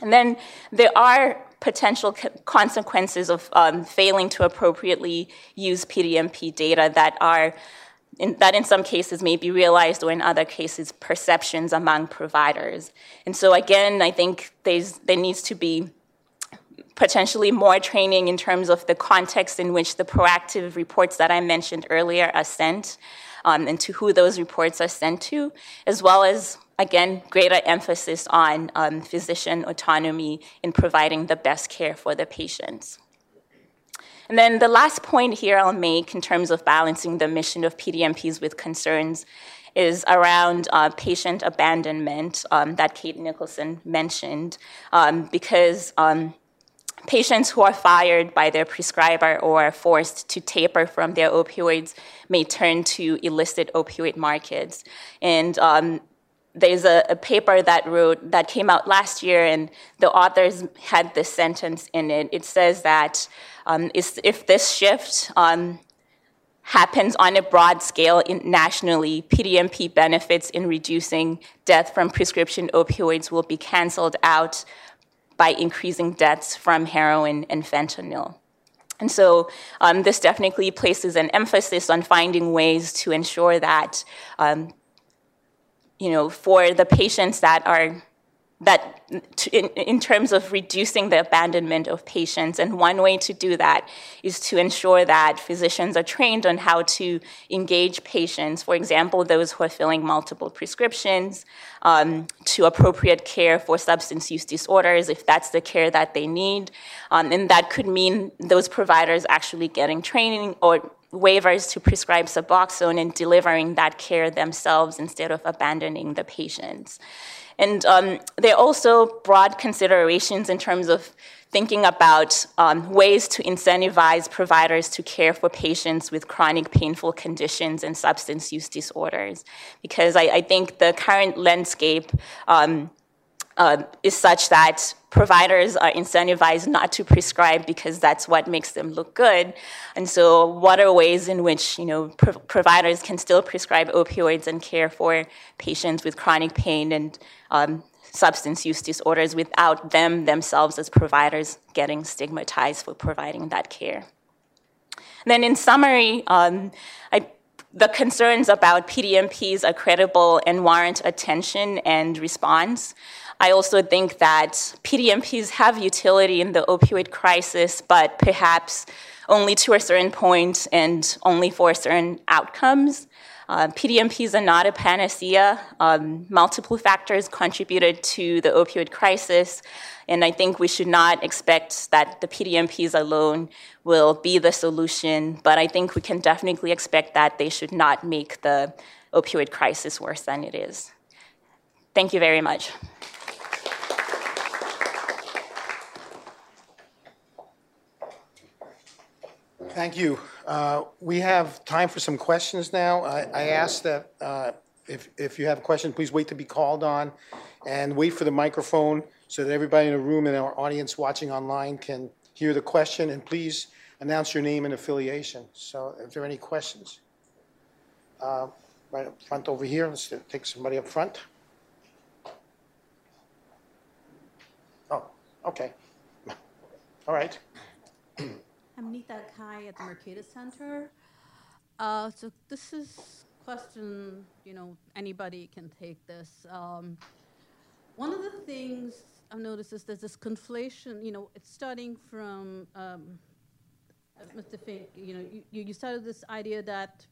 And then there are potential consequences of um, failing to appropriately use PDMP data that are in, that in some cases may be realized or in other cases perceptions among providers. And so again, I think there's, there needs to be potentially more training in terms of the context in which the proactive reports that I mentioned earlier are sent um, and to who those reports are sent to, as well as, again, greater emphasis on um, physician autonomy in providing the best care for the patients. And then the last point here I'll make in terms of balancing the mission of PDMPs with concerns is around uh, patient abandonment um, that Kate Nicholson mentioned, um, because um, patients who are fired by their prescriber or forced to taper from their opioids may turn to illicit opioid markets. And um, there's a, a, paper that wrote that came out last year, and the authors had this sentence in it. It says that um, if this shift um, happens on a broad scale nationally, PDMP benefits in reducing death from prescription opioids will be canceled out by increasing deaths from heroin and fentanyl. And so um, this definitely places an emphasis on finding ways to ensure that, um, you know, for the patients that are that in, in, terms of reducing the abandonment of patients. And one way to do that is to ensure that physicians are trained on how to engage patients, for example, those who are filling multiple prescriptions, um, to appropriate care for substance use disorders, if that's the care that they need. Um, and that could mean those providers actually getting training or waivers to prescribe Suboxone and delivering that care themselves instead of abandoning the patients. And um, there are also broad considerations in terms of thinking about um, ways to incentivize providers to care for patients with chronic painful conditions and substance use disorders. Because I, I think the current landscape um, uh, is such that providers are incentivized not to prescribe because that's what makes them look good. And so, what are ways in which you know pro- providers can still prescribe opioids and care for patients with chronic pain and um, substance use disorders without them themselves as providers getting stigmatized for providing that care? And then, in summary, um, I the concerns about PDMPs are credible and warrant attention and response. I also think that PDMPs have utility in the opioid crisis, but perhaps only to a certain point and only for certain outcomes. Uh, PDMPs are not a panacea. Um, multiple factors contributed to the opioid crisis, and I think we should not expect that the PDMPs alone will be the solution, but I think we can definitely expect that they should not make the opioid crisis worse than it is. Thank you very much. Thank you. Uh, we have time for some questions now. I, I ask that uh, if, if you have a question, please wait to be called on and wait for the microphone so that everybody in the room and our audience watching online can hear the question. And please announce your name and affiliation. So, if there are any questions, uh, right up front over here, let's take somebody up front. Oh, okay. All right. I'm Nita Kai at the Mercatus Center. Uh, so this is question, you know, anybody can take this. Um, one of the things I've noticed is there's this conflation, you know, it's starting from, um, Mr. Fink, you know, you, you started this idea that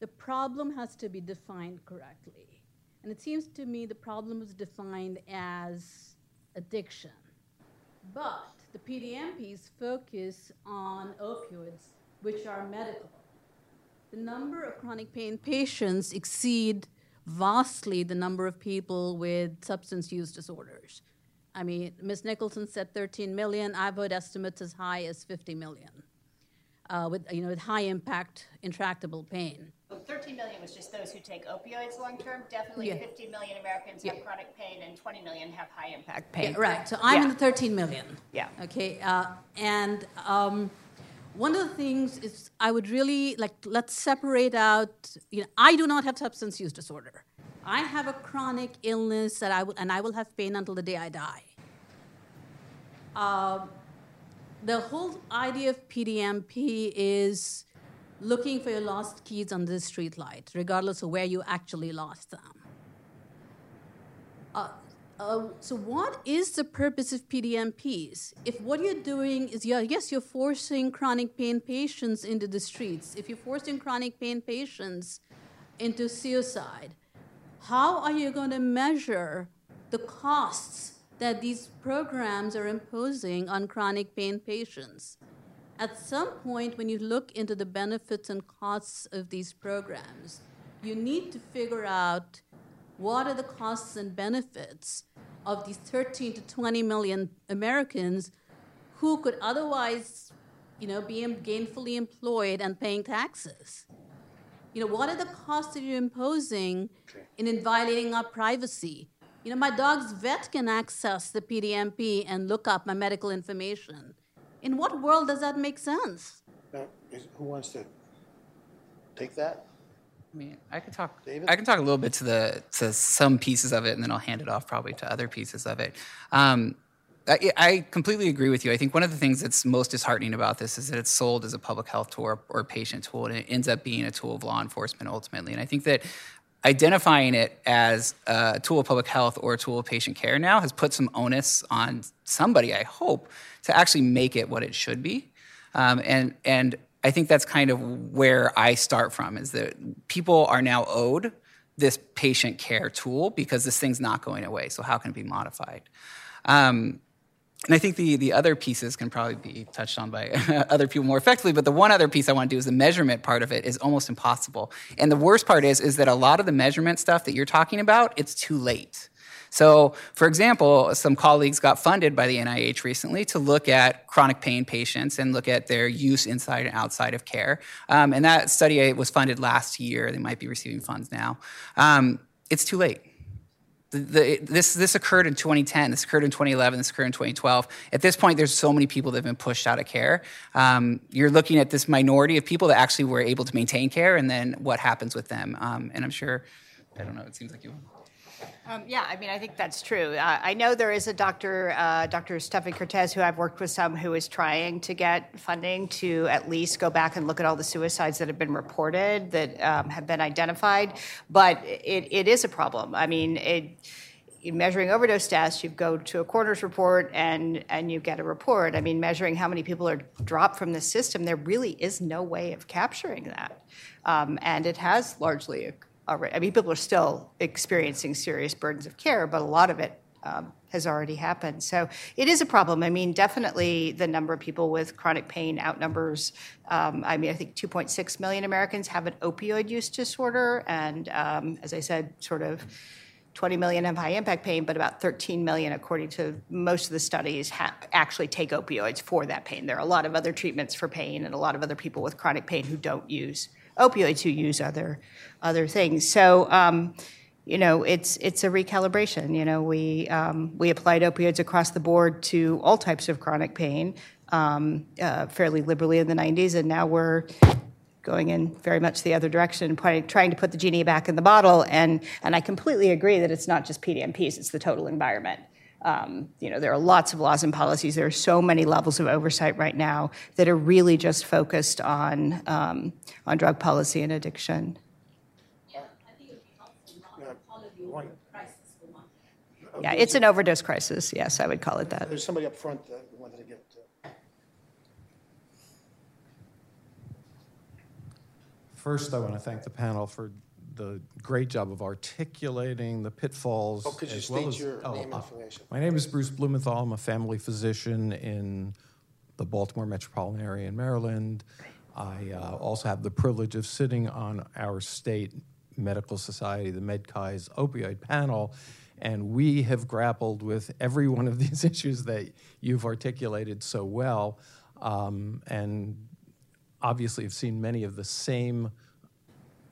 the problem has to be defined correctly. And it seems to me the problem is defined as addiction. But the PDMPs focus on opioids, which are medical. The number of chronic pain patients exceed vastly the number of people with substance use disorders. I mean, Ms. Nicholson said 13 million. I've heard estimates as high as 50 million, uh, with you know with high impact intractable pain. 13 million was just those who take opioids long term. Definitely Yeah. 50 million Americans Yeah. have chronic pain, and 20 million have high impact pain. Yeah, right. So I'm in the 13 million. Yeah. Okay. Uh, and um, one of the things is I would really like let's separate out. You know, I do not have substance use disorder. I have a chronic illness that I will, and I will have pain until the day I die. Um, the whole idea of PDMP is looking for your lost keys under the street light, regardless of where you actually lost them. Uh, uh, so, what is the purpose of PDMPs? If what you're doing is, yeah, yes, you're forcing chronic pain patients into the streets. If you're forcing chronic pain patients into suicide, how are you going to measure the costs that these programs are imposing on chronic pain patients? At some point, when you look into the benefits and costs of these programs, you need to figure out what are the costs and benefits of these 13 to 20 million Americans who could otherwise, you know, be gainfully employed and paying taxes. You know, what are the costs that you're imposing in, in violating our privacy? You know, my dog's vet can access the PDMP and look up my medical information. In what world does that make sense? Now, is- Who wants to take that? I mean, I could talk. David? I can talk a little bit to the to some pieces of it, and then I'll hand it off probably to other pieces of it. Um, I, I completely agree with you. I think one of the things that's most disheartening about this is that it's sold as a public health tool or, or patient tool, and it ends up being a tool of law enforcement ultimately. And I think that identifying it as a tool of public health or a tool of patient care now has put some onus on somebody, I hope, to actually make it what it should be. Um, and and I think that's kind of where I start from is that people are now owed this patient care tool because this thing's not going away. So how can it be modified? Um, and I think the, the other pieces can probably be touched on by other people more effectively. But the one other piece I want to do is the measurement part of it is almost impossible. And the worst part is, is that a lot of the measurement stuff that you're talking about, it's too late. So, for example, some colleagues got funded by the NIH recently to look at chronic pain patients and look at their use inside and outside of care. Um, and that study was funded last year. They might be receiving funds now. Um, it's too late. The, this, this occurred in 2010, this occurred in 2011, this occurred in 2012. At this point, there's so many people that have been pushed out of care. Um, you're looking at this minority of people that actually were able to maintain care, and then what happens with them. Um, and I'm sure, I don't know, it seems like you. Um, yeah, I mean, I think that's true. Uh, I know there is a doctor, uh, Dr. Stefan Kertesz, who I've worked with some, who is trying to get funding to at least go back and look at all the suicides that have been reported that um, have been identified. But it, it is a problem. I mean, it, in measuring overdose deaths, you go to a coroner's report and and you get a report. I mean, measuring how many people are dropped from the system, there really is no way of capturing that, um, and it has largely already. I mean, people are still experiencing serious burdens of care, but a lot of it um, has already happened. So it is a problem. I mean, definitely the number of people with chronic pain outnumbers. Um, I mean, I think 2.6 million Americans have an opioid use disorder, and um, as I said, sort of. 20 million have high impact pain, but about 13 million, according to most of the studies, ha- actually take opioids for that pain. There are a lot of other treatments for pain, and a lot of other people with chronic pain who don't use opioids who use other other things. So. Um, you know, it's it's a recalibration. You know, we um, we applied opioids across the board to all types of chronic pain um, uh, fairly liberally in the 90s, and now we're going in very much the other direction, trying to put the genie back in the bottle. And and I completely agree that it's not just PDMPs; it's the total environment. Um, you know, there are lots of laws and policies. There are so many levels of oversight right now that are really just focused on um, on drug policy and addiction. Yeah, it's an overdose crisis. Yes, I would call it that. There's somebody up front that wanted to get. uh, First, I want to thank the panel for the great job of articulating the pitfalls. Oh, could you as well state as- your oh, name and uh? My name is Bruce Blumenthal. I'm a family physician in the Baltimore metropolitan area in Maryland. I uh, also have the privilege of sitting on our state medical society, the MedChi's opioid panel, and we have grappled with every one of these issues that you've articulated so well, um, and obviously have seen many of the same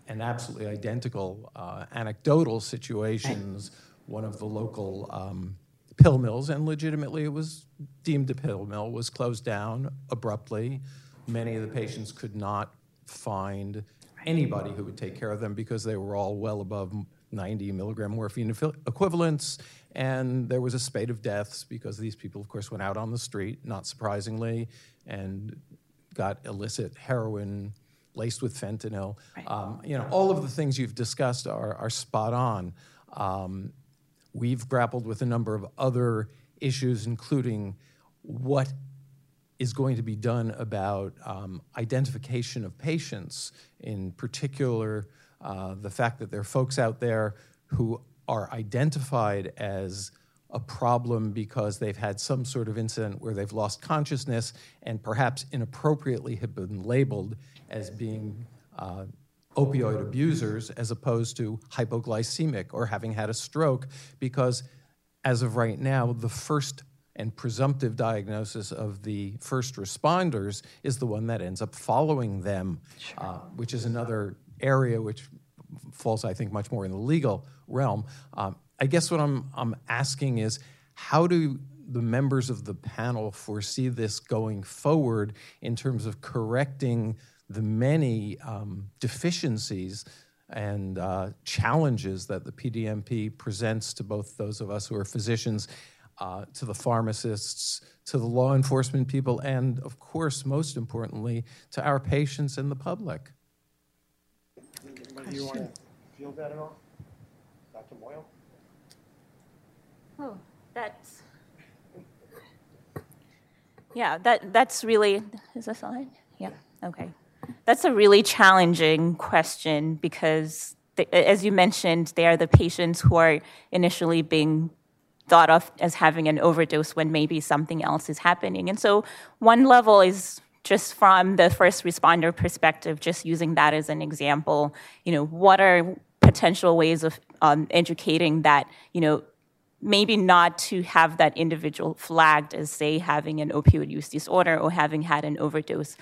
and absolutely identical uh, anecdotal situations. One of the local um, pill mills, and legitimately it was deemed a pill mill, was closed down abruptly. Many of the patients could not find anybody who would take care of them because they were all well above 90 milligram morphine equivalents. And there was a spate of deaths because these people, of course, went out on the street, not surprisingly, and got illicit heroin laced with fentanyl. Um, you know, all of the things you've discussed are, are spot on. Um, we've grappled with a number of other issues, including what is going to be done about um, identification of patients, in particular, uh, the fact that there are folks out there who are identified as a problem because they've had some sort of incident where they've lost consciousness and perhaps inappropriately have been labeled as being uh, opioid abusers as opposed to hypoglycemic or having had a stroke because as of right now the first and presumptive diagnosis of the first responders is the one that ends up following them, uh, which is another area which falls, I think, much more in the legal realm. Um, I guess what I'm, I'm asking is how do the members of the panel foresee this going forward in terms of correcting the many um, deficiencies and uh, challenges that the PDMP presents to both those of us who are physicians, uh, to the pharmacists, to the law enforcement people, and of course, most importantly, to our patients and the public. Do you want to field that at all? Dr. Moyle? Oh, that's. Yeah, that, that's really, is this on? Yeah, okay. That's a really challenging question because, as you mentioned, they are the patients who are initially being thought of as having an overdose when maybe something else is happening. And so, one level is just from the first responder perspective, just using that as an example, you know, what are potential ways of um, educating that, you know, maybe not to have that individual flagged as, say, having an opioid use disorder or having had an overdose,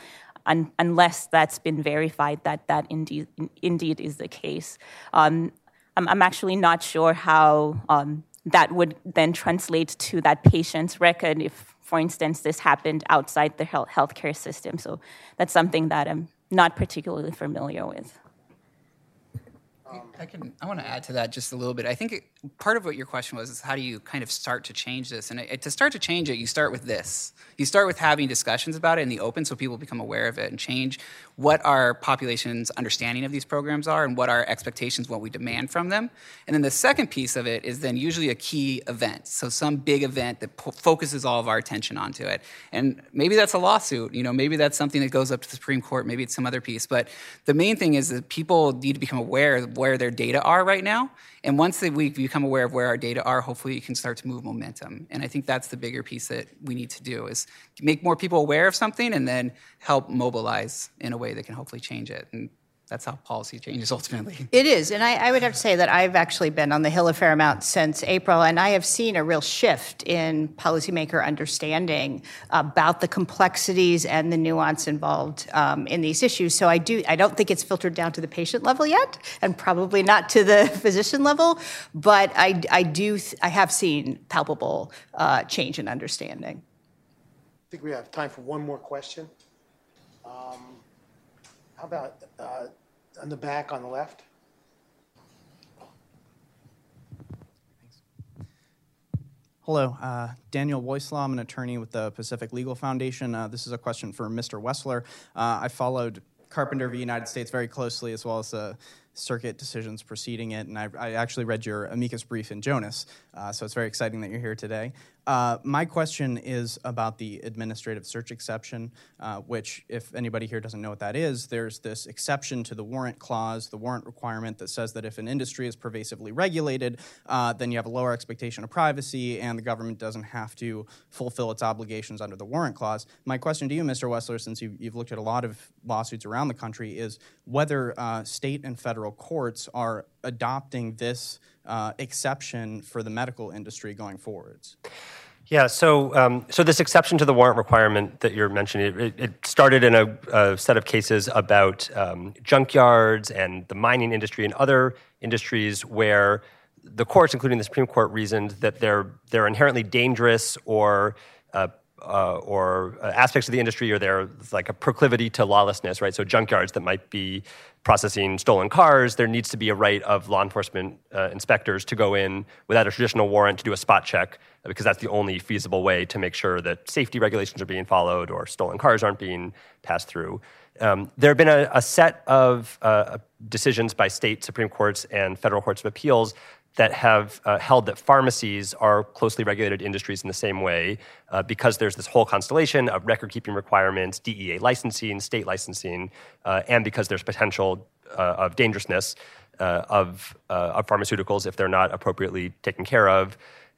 un- unless that's been verified that that indeed, indeed is the case. Um, I'm, I'm, actually not sure how um, that would then translate to that patient's record if for instance, this happened outside the health healthcare system. So that's something that I'm not particularly familiar with. I can. I want to add to that just a little bit. I think it, part of what your question was is how do you kind of start to change this? And it, to start to change it, you start with this. You start with having discussions about it in the open, so people become aware of it and change what our population's understanding of these programs are and what our expectations, what we demand from them. And then the second piece of it is then usually a key event. So some big event that po- focuses all of our attention onto it. And maybe that's a lawsuit. You know, maybe that's something that goes up to the Supreme Court. Maybe it's some other piece. But the main thing is that people need to become aware of where their data are right now. And once we become aware of where our data are, hopefully you can start to move momentum. And I think that's the bigger piece that we need to do is make more people aware of something and then help mobilize in a way that can hopefully change it. And that's how policy changes ultimately. It is, and I, I, would have to say that I've actually been on the Hill a fair amount since April, and I have seen a real shift in policymaker understanding about the complexities and the nuance involved um, in these issues. So I do, I don't think it's filtered down to the patient level yet, and probably not to the physician level, but I, I do, I have seen palpable uh, change in understanding. I think we have time for one more question. How about uh, on the back on the left? Hello, uh, Daniel Woislaw. I'm an attorney with the Pacific Legal Foundation. Uh, this is a question for Mr. Wessler. Uh, I followed Carpenter v. United States very closely, as well as the circuit decisions preceding it, and I, I, actually read your amicus brief in Jonas, uh, so it's very exciting that you're here today. Uh, my question is about the administrative search exception, uh, which, if anybody here doesn't know what that is, there's this exception to the warrant clause, the warrant requirement that says that if an industry is pervasively regulated, uh, then you have a lower expectation of privacy and the government doesn't have to fulfill its obligations under the warrant clause. My question to you, Mr. Wessler, since you've, you've looked at a lot of lawsuits around the country, is whether uh, state and federal courts are adopting this uh, exception for the medical industry going forwards? Yeah, so um, so this exception to the warrant requirement that you're mentioning, it, it started in a, a, set of cases about um, junkyards and the mining industry and other industries where the courts, including the Supreme Court, reasoned that they're they're inherently dangerous or uh, uh, or uh, aspects of the industry or there's like a proclivity to lawlessness, right? So junkyards that might be processing stolen cars, there needs to be a right of law enforcement uh, inspectors to go in without a traditional warrant to do a spot check because that's the only feasible way to make sure that safety regulations are being followed or stolen cars aren't being passed through. Um, there have been a, a set of uh, decisions by state Supreme Courts and federal courts of appeals that have uh, held that pharmacies are closely regulated industries in the same way uh, because there's this whole constellation of record keeping requirements, DEA licensing, state licensing, uh, and because there's potential uh, of dangerousness uh, of, uh, of pharmaceuticals if they're not appropriately taken care of.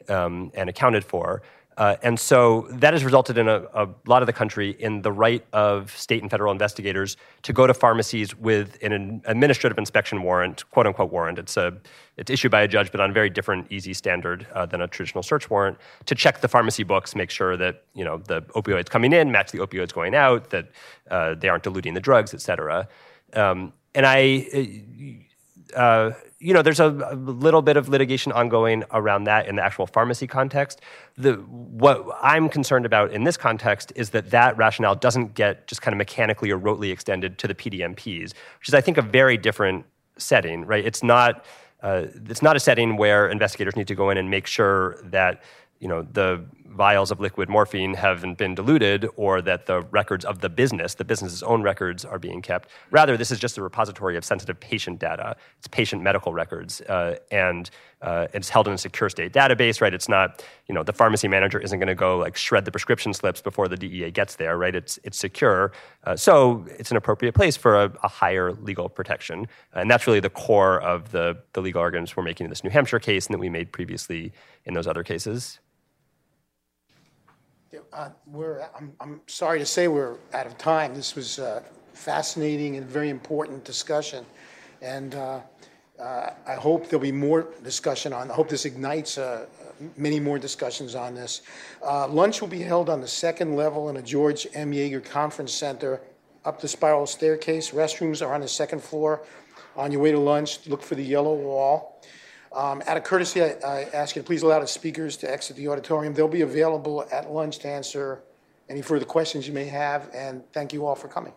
um, and accounted for. Uh, and so that has resulted in a, a, lot of the country in the right of state and federal investigators to go to pharmacies with an administrative inspection warrant, quote unquote warrant. It's a it's issued by a judge, but on a very different, easy standard uh, than a traditional search warrant, to check the pharmacy books, make sure that you know the opioids coming in match the opioids going out, that uh, they aren't diluting the drugs, et cetera. Um, and I uh, you know, there's a, a, little bit of litigation ongoing around that in the actual pharmacy context. The, what I'm concerned about in this context is that that rationale doesn't get just kind of mechanically or rotely extended to the PDMPs, which is, I think, a very different setting, right? It's not, uh, it's not a setting where investigators need to go in and make sure that you know the vials of liquid morphine haven't been diluted or that the records of the business, the business's own records, are being kept. Rather, this is just a repository of sensitive patient data. It's patient medical records, uh, and uh, it's held in a secure state database, right? It's not, you know, the pharmacy manager isn't going to go like shred the prescription slips before the DEA gets there, right? It's it's secure, uh, so it's an appropriate place for a, a, higher legal protection, and that's really the core of the the legal arguments we're making in this New Hampshire case and that we made previously in those other cases. Uh, we're, I'm, I'm sorry to say we're out of time. This was a fascinating and very important discussion. And uh, uh, I hope there'll be more discussion on, I hope this ignites uh, many more discussions on this. Uh, lunch will be held on the second level in a George M. Yeager Conference Center up the spiral staircase. Restrooms are on the second floor. On your way to lunch, look for the yellow wall. Um, out of courtesy, I, I, ask you to please allow the speakers to exit the auditorium. They'll be available at lunch to answer any further questions you may have, and thank you all for coming.